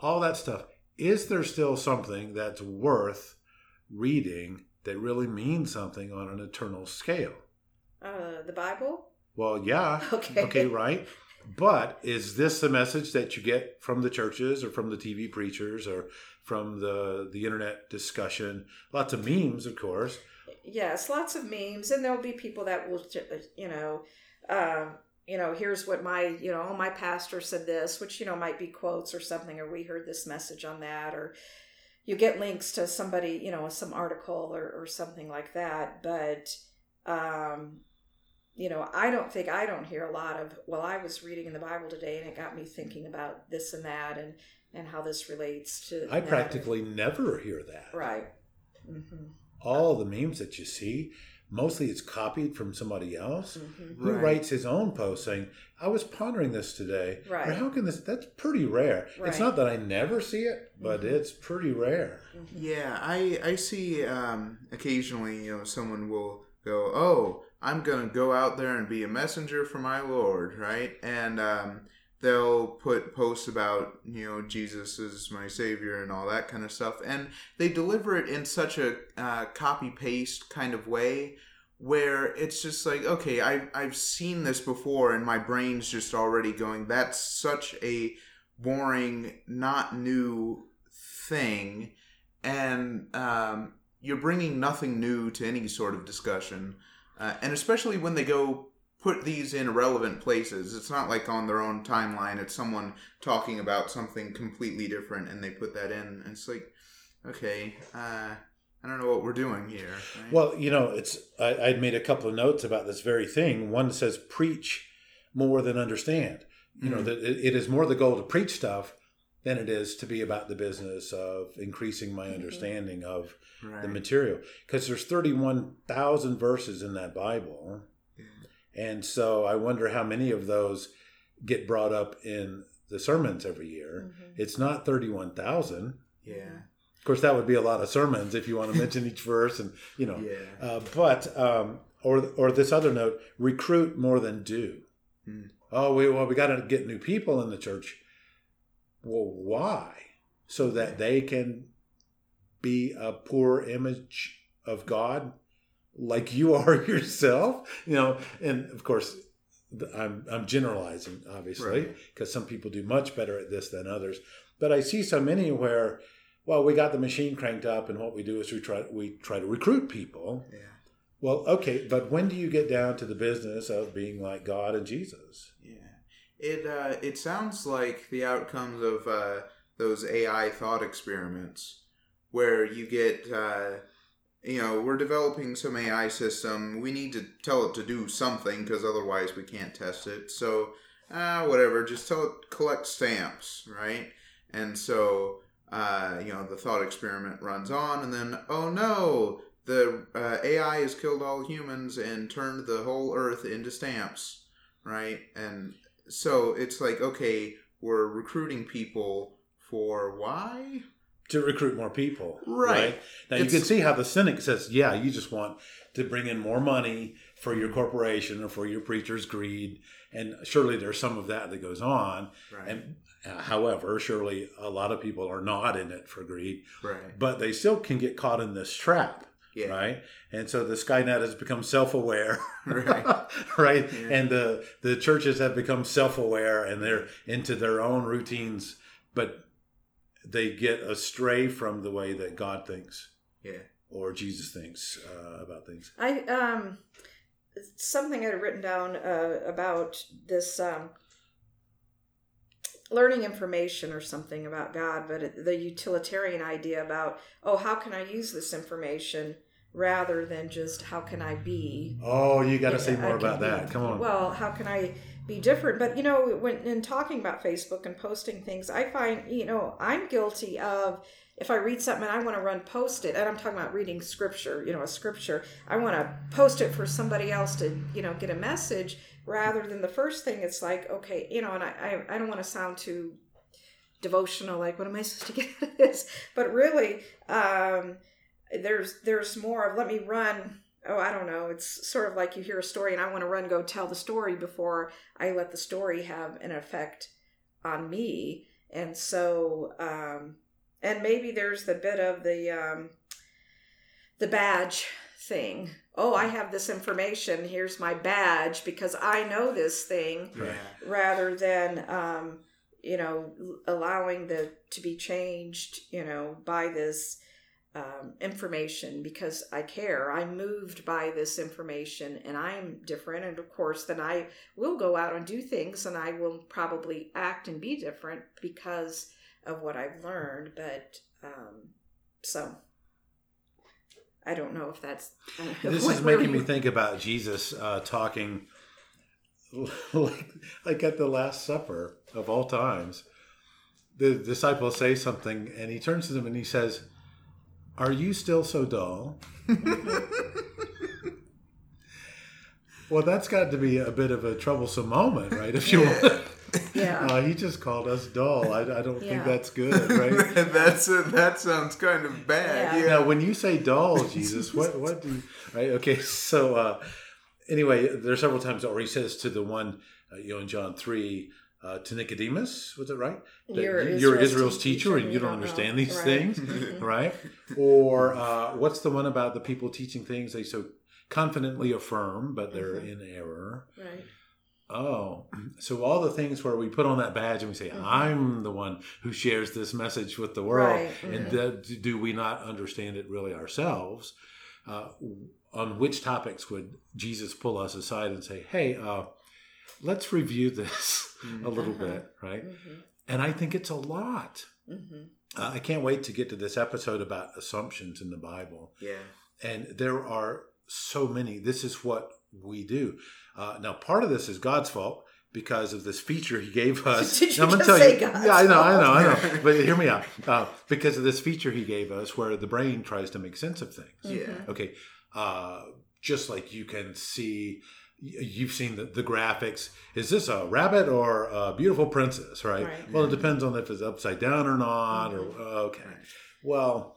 All that stuff. Is there still something that's worth reading that really means something on an eternal scale? uh, the bible Well, yeah. (laughs) Okay. Okay, right. But is this the message that you get from the churches or from the TV preachers or from the the internet discussion? Lots of memes, of course. Yes, lots of memes, and there'll be people that will, you know, uh, you know, here's what my, you know, oh, my pastor said this, which you know might be quotes or something, or we heard this message on that, or you get links to somebody, you know, some article or, or something like that. But, um, you know, I don't think I don't hear a lot of, well, I was reading in the Bible today and it got me thinking about this and that and, and how this relates to. I practically never hear that. Right. Mm-hmm. All the memes that you see, mostly it's copied from somebody else Mm-hmm. who Right. writes his own post saying, "I was pondering this today." Or Right. how can this? That's pretty rare. It's not that I never see it, but Mhm. it's pretty rare. Yeah, I I see um, occasionally, you know, someone will go, "Oh, I'm gonna go out there and be a messenger for my Lord," right? And um, they'll put posts about, you know, Jesus is my savior and all that kind of stuff, and they deliver it in such a uh, copy paste kind of way where it's just like, okay, I I've seen this before, and my brain's just already going, "That's such a boring, not new thing." and um, you're bringing nothing new to any sort of discussion. Uh, and especially when they go put these in relevant places, it's not like on their own timeline. It's someone talking about something completely different, and they put that in. And it's like, okay, uh, I don't know what we're doing here. right? Well, you know, it's I, I'd made a couple of notes about this very thing. One says preach more than understand. You know, Mhm. that it, it is more the goal to preach stuff than it is to be about the business of increasing my understanding of right. the material. Because there's 31,000 verses in that Bible. Yeah. And so I wonder how many of those get brought up in the sermons every year. Mhm. It's not 31,000. yeah, Of course, that would be a lot of sermons if you want to (laughs) mention each verse and, you know. yeah, Uh, but um, or or this other note: recruit more than do. Hmm. Oh, we well we got to get new people in the church. Well, why? So that they can be a poor image of God, like you are (laughs) yourself. You know, and of course, I'm I'm generalizing, obviously, Right. because some people do much better at this than others. But I see so many where, well, we got the machine cranked up, and what we do is we try we try to recruit people. yeah, Well, okay, but when do you get down to the business of being like God and Jesus? yeah. It uh, it sounds like the outcomes of uh, those AI thought experiments, where you get, uh, you know, we're developing some AI system. We need to tell it to do something because otherwise we can't test it. So, uh, whatever, just tell it collect stamps, right? And so, uh, you know, the thought experiment runs on, and then, oh no, the uh, AI has killed all humans and turned the whole Earth into stamps, right? And so it's like, okay, we're recruiting people for why? To recruit more people. Right. Now, you can see how the cynic says, yeah, you just want to bring in more money for your corporation or for your preacher's greed. And surely there's some of that that goes on. Right. And uh, however, surely a lot of people are not in it for greed, right. but they still can get caught in this trap. Yeah. Right. And so the Skynet has become self aware. Right. (laughs) right. Yeah. And the, the churches have become self aware and they're into their own routines, but they get astray from the way that God thinks Yeah. or Jesus thinks uh, about things. I um something I had written down uh, about this um, learning information or something about God, but the utilitarian idea about oh, how can I use this information rather than just how can I be Oh, you got to Yeah, say more can about be- that. Come on. Well, how can I be different? But you know, when in talking about Facebook and posting things, I find you know I'm guilty of if I read something and I want to run post it, and I'm talking about reading scripture, you know, a scripture, I want to post it for somebody else to you know get a message rather than the first thing. It's like okay, you know, and I I, I don't want to sound too devotional like what am i (laughs) supposed to get out of this but really um there's there's more of let me run oh i don't know it's sort of like you hear a story and i want to run go tell the story before i let the story have an effect on me and so um and maybe there's the bit of the um the badge thing oh, I have this information. Here's my badge because I know this thing, Yeah. rather than um, you know allowing the to be changed, you know, by this um, information because I care. I'm moved by this information, and I'm different. And of course, then I will go out and do things, and I will probably act and be different because of what I've learned. But um, so. I don't know if that's. This (laughs) what- is making me think about Jesus uh, talking (laughs) like, like at the Last Supper of all times. The disciples say something, and he turns to them and he says, Are you still so dull? well, that's got to be a bit of a troublesome moment, right? If you Yeah. Yeah. uh, he just called us dull. I, I don't Yeah. think that's good, right? (laughs) That's a, that sounds kind of bad. Yeah. Yeah. Now, when you say dull, Jesus, what what do you, right? Okay, so uh, anyway, there's several times where he says to the one, uh, you know, in John three, uh, to Nicodemus, was it right? You're you- Israel's Israel's teacher teacher, and you don't don't know. understand these Right. things, (laughs) right? Or uh, what's the one about the people teaching things they so confidently affirm, but they're Mhm. in error? Right. Oh, so all the things where we put on that badge and we say, Mhm. "I'm the one who shares this message with the world," Right, and mhm. that, do we not understand it really ourselves? Uh, on which topics would Jesus pull us aside and say, "Hey, uh, let's review this (laughs) a little Uh-huh. bit," right? hmm And I think it's a lot. hmm Uh, I can't wait to get to this episode about assumptions in the Bible Yeah. and there are so many. This is what we do. Uh, now, part of this is God's fault because of this feature He gave (laughs) us. Did you Now, I'm just say God's yeah, I know, I know, I know. But hear me out. Uh, because of this feature He gave us, where the brain tries to make sense of things. Yeah. Okay, uh, just like you can see. You've seen the, the graphics. Is this a rabbit or a beautiful princess? Right. Right. Well, it depends on if it's upside down or not. Or okay. Well,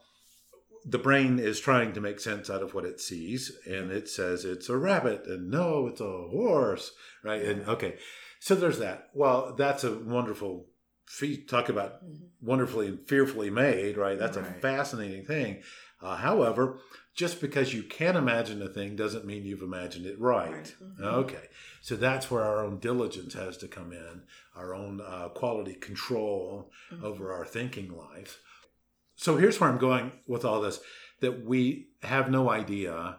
the brain is trying to make sense out of what it sees, and it says it's a rabbit, and no, it's a horse, right? And okay, so there's that. Well, that's a wonderful feat. Talk about Mhm. wonderfully and fearfully made, right? That's a fascinating thing. Uh, however, just because you can imagine a thing doesn't mean you've imagined it right. Right. Mhm. Okay, so that's where our own diligence has to come in, our own uh, quality control Mhm. over our thinking life. So here's where I'm going with all this that we have no idea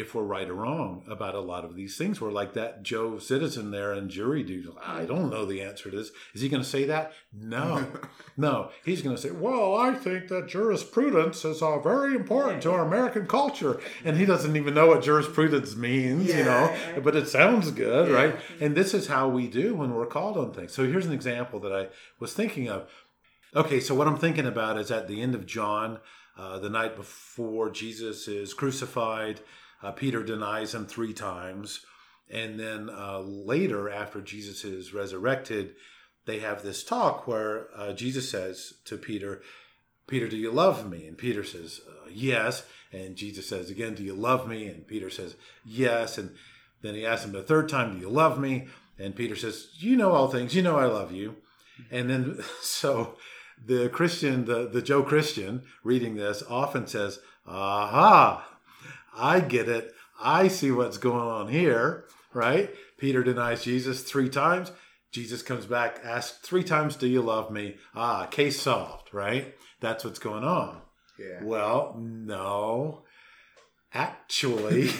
if we're right or wrong about a lot of these things. We're like that Joe citizen there and jury duty. I don't know the answer to this. Is he going to say that? No. (laughs) No. He's going to say, well, I think that jurisprudence is uh, very important to our American culture. And he doesn't even know what jurisprudence means, you know, right. but it sounds good, Yeah. right? And this is how we do when we're called on things. So here's an example that I was thinking of. Okay, so what I'm thinking about is at the end of John, uh, the night before Jesus is crucified, uh, Peter denies him three times. And then uh, later, after Jesus is resurrected, they have this talk where uh, Jesus says to Peter, Peter, do you love me? And Peter says, uh, yes. And Jesus says again, do you love me? And Peter says, yes. And then he asks him the third time, do you love me? And Peter says, you know all things. You know I love you. And then, (laughs) so the Christian, the, the Joe Christian reading this often says, aha, I get it. I see what's going on here, right? Peter denies Jesus three times. Jesus comes back, asks three times, Do you love me? Ah, case solved, right? That's what's going on. Yeah. Well, no. Actually,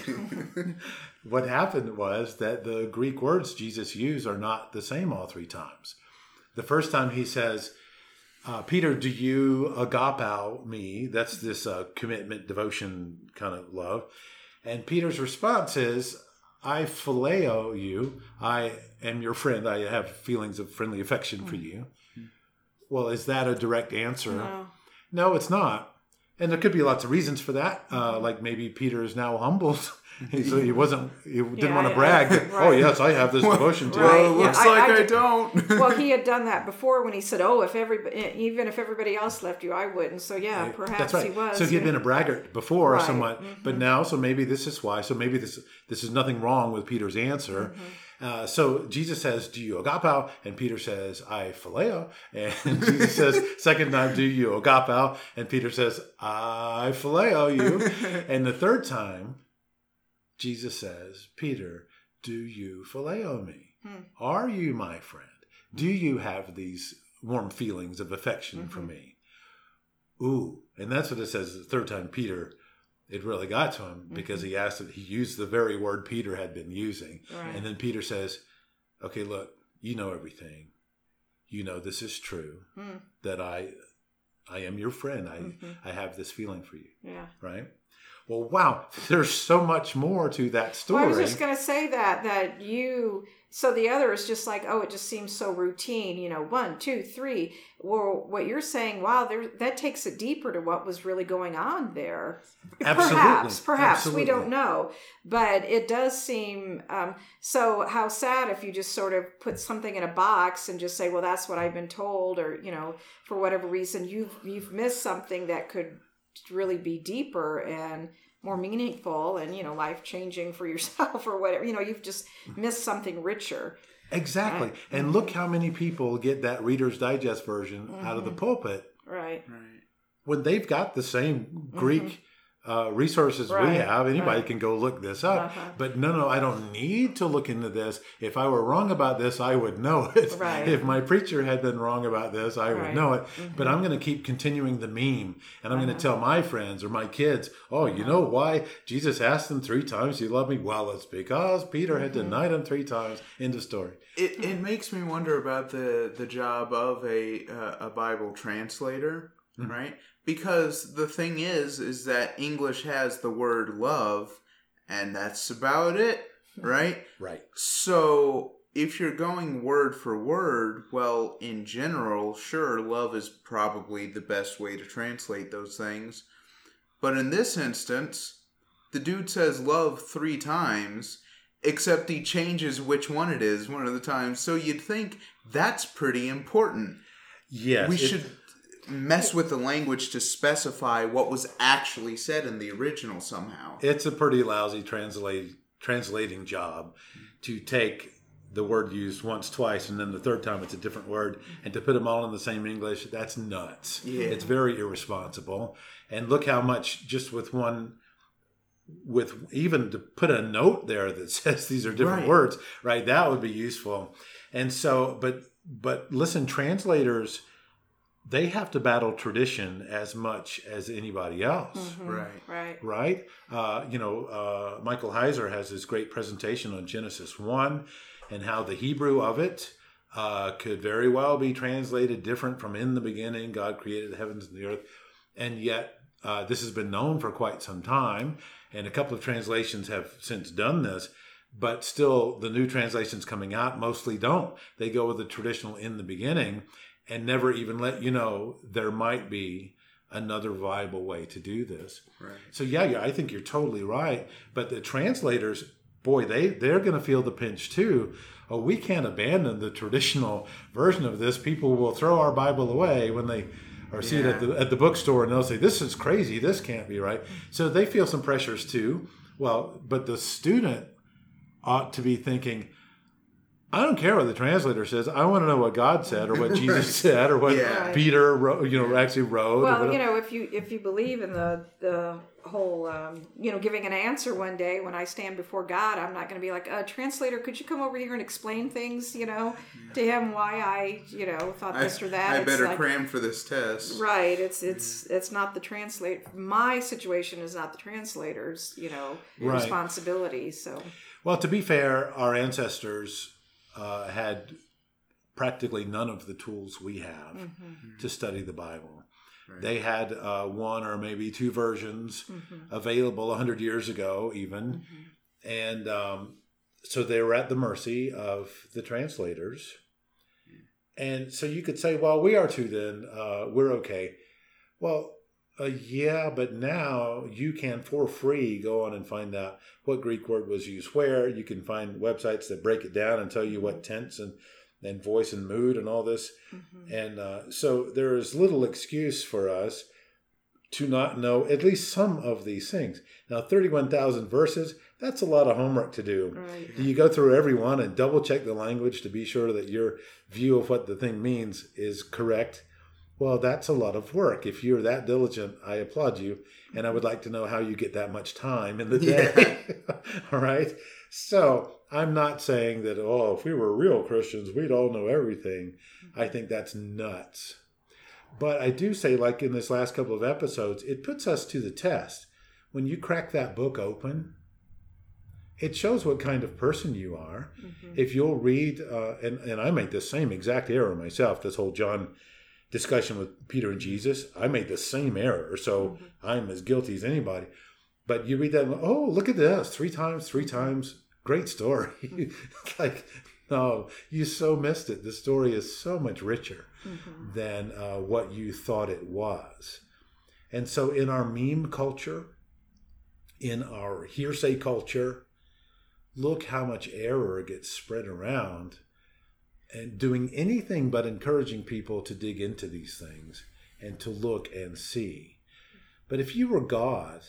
(laughs) what happened was that the Greek words Jesus used are not the same all three times. The first time he says, uh, Peter, do you agapao me? That's this uh, commitment, devotion kind of love. And Peter's response is, I phileo you. I am your friend. I have feelings of friendly affection for you. Well, is that a direct answer? No. No, it's not. And there could be lots of reasons for that. Uh, like maybe Peter is now humbled. (laughs) so he wasn't, he didn't Yeah, want to brag. I- that, Oh, yes, I have this (laughs) devotion to you. Right, Well, yeah, looks I- like I I, did- don't. well, he had (laughs) done that before when he said, "Oh, if every even if everybody else left you, I wouldn't." So yeah, perhaps That's right. he was. so he had yeah. been a braggart before, Right. somewhat, Mhm. but now, so maybe this is why. So maybe this this is nothing wrong with Peter's answer. Mm-hmm. Uh, so Jesus says, "Do you agapao?" And Peter says, "I phileo." And (laughs) Jesus says, second time, "Do you agapao?" And Peter says, "I phileo you." and the third time, Jesus says, Peter, do you phileo me? Hmm. Are you my friend? Do you have these warm feelings of affection for Mhm. me? Ooh, and that's what it says the third time Peter. It really got to him because he asked it. He used the very word Peter had been using, Right. and then Peter says, "Okay, look, you know everything. You know this is true. Hmm. That I, I am your friend. I, Mhm. I have this feeling for you. Yeah. Right? Well, wow. (laughs) There's so much more to that story. Well, I was just going to say that that you. So the other is just like, oh, it just seems so routine. You know, one, two, three. Well, what you're saying, wow, there that takes it deeper to what was really going on there. Absolutely. Perhaps, perhaps Absolutely. we don't know, but it does seem. Um, so how sad if you just sort of put something in a box and just say, well, that's what I've been told, or you know, for whatever reason, you've you've missed something that could really be deeper and more meaningful and you know life changing for (laughs) yourself or whatever you know you've just missed something richer Exactly. Right. And look how many people get that Reader's Digest version out of the Mhm. pulpit right Right. when they've got the same Greek uh, resources we Mm-hmm. Have. Anybody right. can go look this up. Uh-huh. But no, no, I don't need to look into this. If I were wrong about this, I would know (laughs) it. Right. If my preacher had been wrong about this, I would know it. Mm-hmm. But I'm going to keep continuing the meme and I'm going Uh-huh. to tell my friends or my kids, oh, you know why Jesus asked them three times, you love me? Well, it's because Peter had Mm-hmm. denied him three times. End of story. It, it makes me wonder about the, the job of a uh, a Bible translator, Mhm. right? Because the thing is, is that English has the word love, and that's about it, hmm. right? Right. So if you're going word for word, well, in general, sure, love is probably the best way to translate those things. But in this instance, the dude says love three times, except he changes which one it is one of the times. So you'd think that's pretty important. yeah we should mess with the language to specify what was actually said in the original somehow. It's a pretty lousy translate translating job to take the word used once, twice, and then the third time it's a different word, and to put them all in the same English. That's nuts. Yeah. It's very irresponsible. And look how much just with one. With even to put a note there that (laughs) says these are different Right. words, right? That would be useful. And so, but but listen, translators, they have to battle tradition as much as anybody else Mhm. Right. right right? Uh, you know, uh, Michael Heiser has this great presentation on Genesis 1 and how the Hebrew of it uh, could very well be translated different from in the beginning, God created the heavens and the earth. And yet, uh, this has been known for quite some time, and a couple of translations have since done this. But still, the new translations coming out mostly don't. They go with the traditional in the beginning and never even let you know there might be another viable way to do this. Right. So yeah, yeah, I think you're totally right. But the translators, boy, they they're going to feel the pinch too. Oh, we can't abandon the traditional version of this. People will throw our Bible away when they or see it at the at the bookstore, and they'll say, "This is crazy. This can't be right." So they feel some pressures too. Well, but the student ought to be thinking. I don't care what the translator says. I want to know what God said, or what Jesus (laughs) said, or what Yeah. Peter, wrote, you know, actually wrote. well you know if you if you believe in the the whole um, you know giving an answer one day when i stand before god i'm not going to be like uh, translator could you come over here and explain things you know to him why i you know thought I, this or that I It's better like- cram for this test. Right. It's it's it's not the translate. My situation is not the translator's, you know, Right. responsibility. So Well, to be fair, our ancestors uh, had practically none of the tools we have Mm-hmm. to study the Bible. Right. They had uh, one or maybe two versions available 100 years ago, even. And um, so they were at the mercy of the translators. And so you could say, well, we are too, then. Uh, we're okay. Well, uh, yeah, but now you can for free go on and find out what Greek word was used where. You can find websites that break it down and tell you what tense and, and voice and mood and all this. And uh, so there is little excuse for us to not know at least some of these things. Now, 31,000 verses, that's a lot of homework to do. right. Do you go through every one and double check the language to be sure that your view of what the thing means is correct? Well, that's a lot of work. If you're that diligent, I applaud you. And I would like to know how you get that much time in the day. (laughs) all right. So I'm not saying that, oh, if we were real Christians, we'd all know everything. I think that's nuts. But I do say, like in this last couple of episodes, it puts us to the test. When you crack that book open, it shows what kind of person you are. Mm-hmm. If you'll read, uh, and, and I made the same exact error myself, this whole John discussion with Peter and Jesus, I made the same error. So mm-hmm. I'm as guilty as anybody. But you read that, oh, look at this, three times, three times, great story. (laughs) like, no, you so missed it. The story is so much richer mm-hmm. than uh, what you thought it was. And so, in our meme culture, in our hearsay culture, look how much error gets spread around and doing anything but encouraging people to dig into these things and to look and see. But if you were God,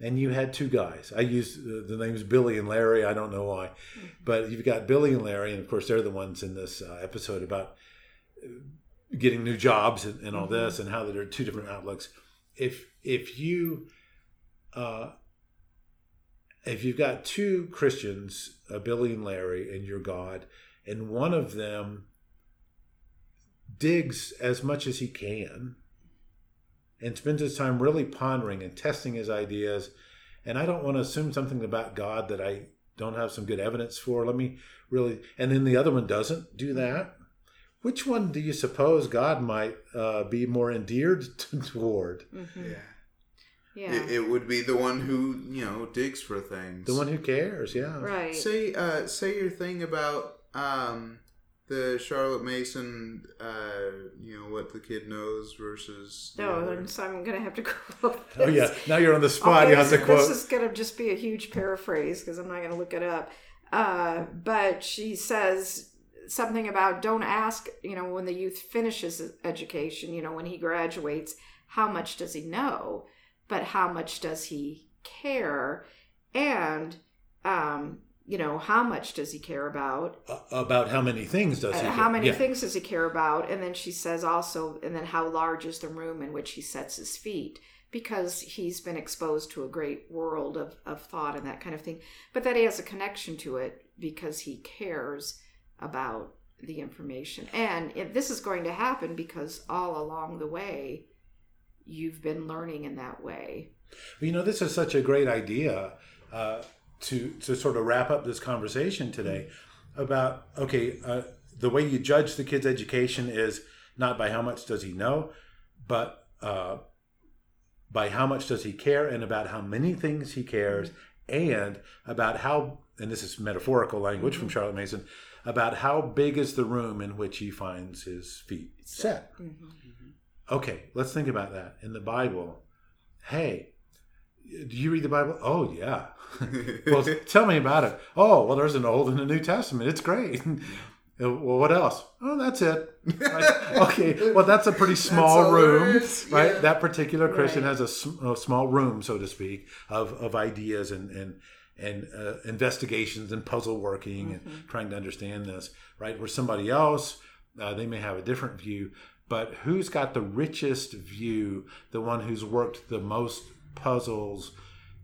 and you had two guys. I use the, the, names Billy and Larry. I don't know why, mm-hmm. but you've got Billy and Larry, and of course they're the ones in this uh, episode about uh, getting new jobs and, and all mm-hmm. this, and how there are two different outlooks. If if you uh, if you've got two Christians, uh, Billy and Larry, and your God, and one of them digs as much as he can and spends his time really pondering and testing his ideas. And I don't want to assume something about God that I don't have some good evidence for. Let me really, and then the other one doesn't do that. Which one do you suppose God might uh, be more endeared (laughs) toward? Mm-hmm. Yeah. Yeah. It, it, would be the one who you know digs for things. The one who cares, yeah. Right. Say, uh, say your thing about um, the Charlotte Mason, uh, you know what the kid knows versus. No, and so I'm gonna have to quote. (laughs) Oh yeah, now you're on the spot. Okay, you have to quote. This is gonna just be a huge paraphrase because I'm not gonna look it up. Uh, but she says something about don't ask. You know, when the youth finishes education, you know, when he graduates, how much does he know? But how much does he care? And um, you know how much does he care about? Uh, about how many things does he uh, how many yeah. things does he care about? And then she says also and then how large is the room in which he sets his feet? Because he's been exposed to a great world of, of thought and that kind of thing. But that he has a connection to it because he cares about the information. And this is going to happen because all along the way you've been learning in that way. You know this is such a great idea. Uh, to to sort of wrap up this conversation today about okay, uh, the way you judge the kid's education is not by how much does he know, but uh, by how much does he care and about how many things he cares and about how and this is metaphorical language from Charlotte Mason about how big is the room in which he finds his feet set. Mm-hmm. Okay, let's think about that in the Bible. Hey, do you read the Bible? Oh yeah. (laughs) well, tell me about it. Oh, well, there's an Old and a New Testament. It's great. (laughs) well, what else? Oh, that's it. Right? (laughs) okay, well, that's a pretty small room, right? Yeah. That particular Christian right. has a, a, small room, so to speak, of, of ideas and and and uh, investigations and puzzle working mm-hmm. and trying to understand this, right? Where somebody else, uh, they may have a different view, but who's got the richest view? The one who's worked the most puzzles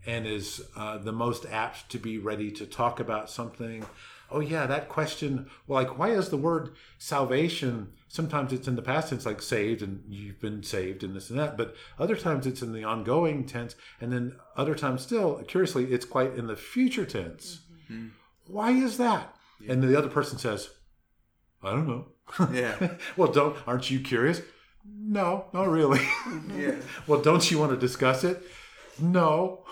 and is uh, the most apt to be ready to talk about something. Oh yeah, that question. Well, like why is the word salvation? Sometimes it's in the past tense, like saved, and you've been saved, and this and that. But other times it's in the ongoing tense, and then other times still, curiously, it's quite in the future tense. Mm-hmm. Why is that? Yeah. And the other person says, "I don't know." Yeah. (laughs) well, don't aren't you curious? No, not really. yeah. (laughs) well, don't you want to discuss it? No.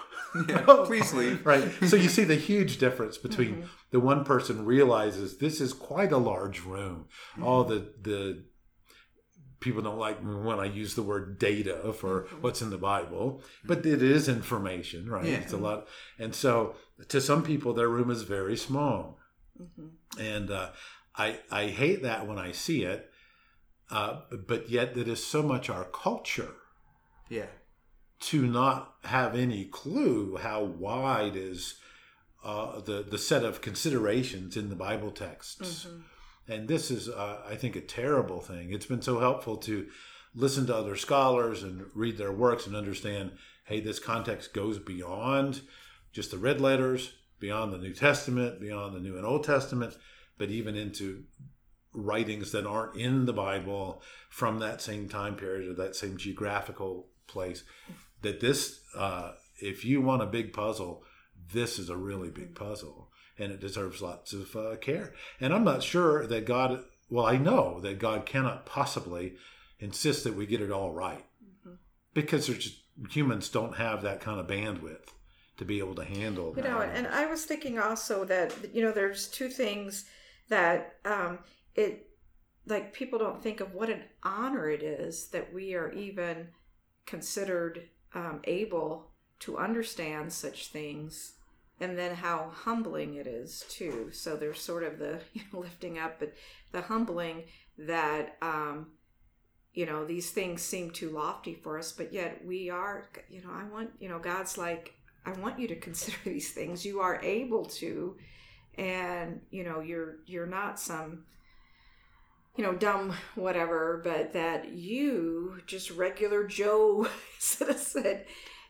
Yeah, (laughs) please leave. right. So you see the huge difference between mm-hmm. the one person realizes this is quite a large room. Mm-hmm. All the the people don't like when I use the word data for mm-hmm. what's in the Bible, but it is information, right? Yeah. It's a lot. And so to some people, their room is very small. Mm-hmm. And uh, I, I hate that when I see it, uh, but yet that is so much our culture. Yeah to not have any clue how wide is uh, the the set of considerations in the Bible texts. Mm-hmm. And this is, uh, I think, a terrible thing. It's been so helpful to listen to other scholars and read their works and understand hey, this context goes beyond just the red letters, beyond the New Testament, beyond the New and Old Testament, but even into writings that aren't in the Bible from that same time period or that same geographical place. That this, uh, if you want a big puzzle, this is a really big puzzle and it deserves lots of uh, care. And I'm not sure that God, well, I know that God cannot possibly insist that we get it all right mm-hmm. because there's just, humans don't have that kind of bandwidth to be able to handle. You know, and I was thinking also that you know there's two things that um, it like people don't think of what an honor it is that we are even considered um, able to understand such things and then how humbling it is too. So there's sort of the (laughs) you know, lifting up but the humbling that um, you know these things seem too lofty for us but yet we are you know i want you know god's like i want you to consider (laughs) these things. You are able to and you know you're you're not some you know dumb whatever but that you just regular joe (laughs) citizen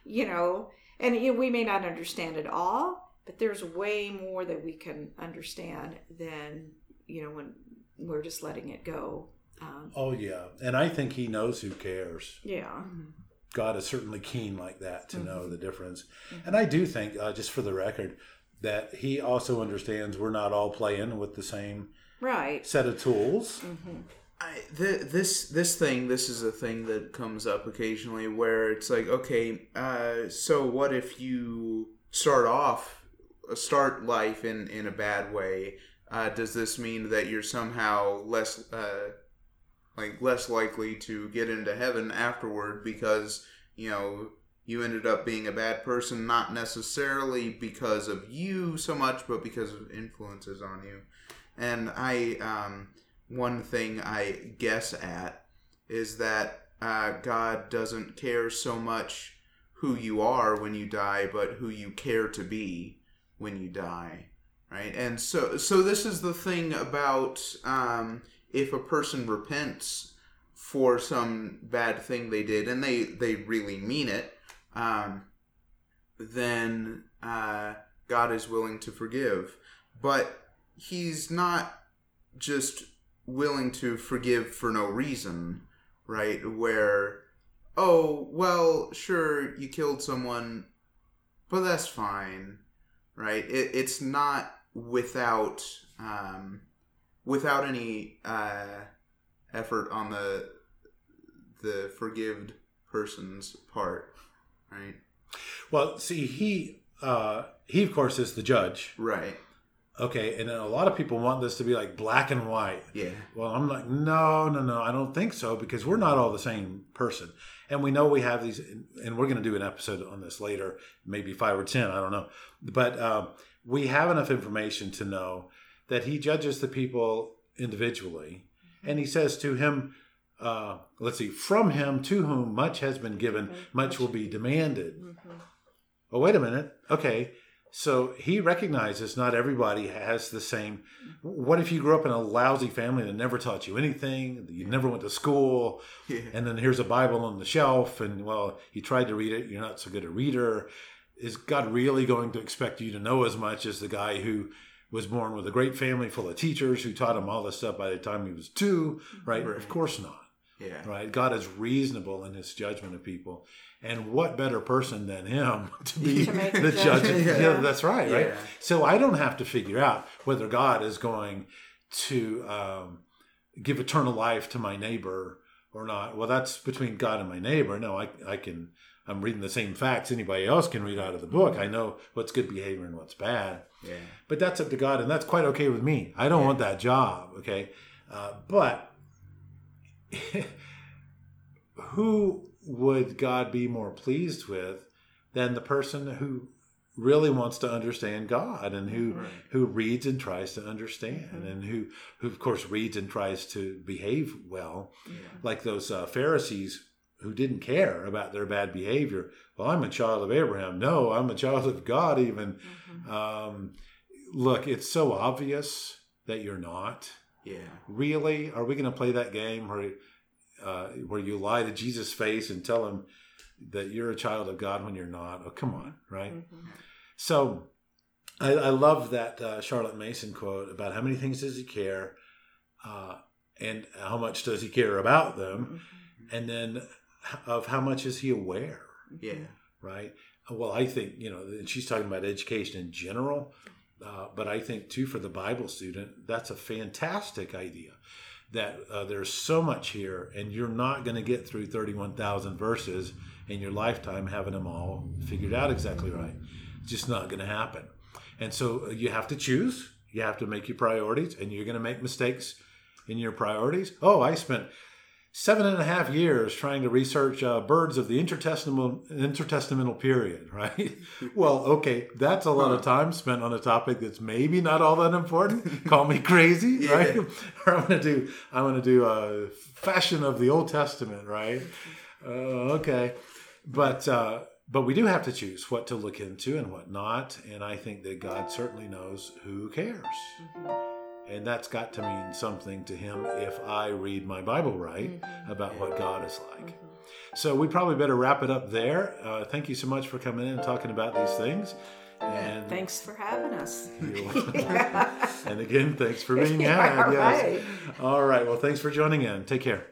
you know and we may not understand it all but there's way more that we can understand than you know when we're just letting it go um, oh yeah, and I think He knows who cares. Yeah. Mm-hmm. God is certainly keen like that to mm-hmm. know the difference, mm-hmm. and I do think, uh, just for the record, that He also understands we're not all playing with the same right set of tools. Mm-hmm. I, th- this this thing this is a thing that comes up occasionally where it's like okay uh, so what if you start off uh, start life in in a bad way uh, does this mean that you're somehow less uh, like less likely to get into heaven afterward because you know you ended up being a bad person not necessarily because of you so much but because of influences on you and i um, one thing i guess at is that uh, god doesn't care so much who you are when you die but who you care to be when you die right? And so so this is the thing about um, if a person repents for some bad thing they did and they they really mean it um, then uh, god is willing to forgive. But he's not just willing to forgive for no reason right where oh well sure you killed someone but that's fine right it, it's not without um, without any uh, effort on the the forgived person's part, right? Well, see, he uh, he of course is the judge, right? Okay, and then a lot of people want this to be like black and white. Yeah. Well, I'm like, no, no, no, I don't think so because we're not all the same person, and we know we have these, and we're going to do an episode on this later, maybe five or ten, I don't know, but uh, we have enough information to know that he judges the people individually. And he says to him, uh, let's see, from him to whom much has been given, much will be demanded. Mm-hmm. Oh, wait a minute. Okay. So he recognizes not everybody has the same. What if you grew up in a lousy family that never taught you anything? You never went to school, yeah. and then here's a Bible on the shelf, and well, you tried to read it, you're not so good a reader. Is God really going to expect you to know as much as the guy who was born with a great family full of teachers who taught him all this stuff by the time he was two, right? right. Of mm-hmm. course not. Yeah. Right. God is reasonable in his judgment of people. And what better person than him (laughs) to be to the judge? yeah. yeah. that's right, right? So I don't have to figure out whether God is going to um, give eternal life to my neighbor or not. Well, that's between God and my neighbor. No, I, I can, I'm reading the same facts anybody else can read out of the book. I know what's good behavior and what's bad. Yeah. But that's up to God, and that's quite okay with me. I don't yeah. want that job, okay? Uh, but (laughs) who would God be more pleased with than the person who really wants to understand God and who right. who reads and tries to understand mm-hmm. and who who of course reads and tries to behave well, yeah. like those uh, Pharisees who didn't care about their bad behavior. Well, I'm a child of Abraham. No, I'm a child of God. Even mm-hmm. um, look, it's so obvious that you're not. Yeah. Really, are we going to play that game where uh, where you lie to Jesus' face and tell him that you're a child of God when you're not. Oh, come on, right? Mhm. So I, I love that uh, Charlotte Mason quote about how many things does he care uh, and how much does he care about them, Mhm. and then of how much is he aware, Yeah. right? Well, I think, you know, and she's talking about education in general, uh, but I think too for the Bible student, that's a fantastic idea. That uh, there's so much here, and you're not going to get through 31,000 verses in your lifetime having them all figured out exactly right. It's just not going to happen. And so uh, you have to choose. You have to make your priorities, and you're going to make mistakes in your priorities. Oh, I spent seven and a half years trying to research uh, birds of the intertestamental intertestamental period. (laughs) Right? well, okay, that's a lot of time spent on a topic that's maybe not all that important. Call me crazy, (laughs) Yeah. right? or (laughs) I'm gonna do I'm gonna do a fashion of the Old Testament, right? Uh, okay, but. Uh, but we do have to choose what to look into and what not, and I think that God certainly knows who cares. And that's got to mean something to him if I read my Bible right about what God is like. So we probably better wrap it up there. Uh, thank you so much for coming in and talking about these things. And Thanks for having us. (laughs) and again, thanks for being Yeah, had. Yes. right. All right. Well, thanks for joining in. Take care.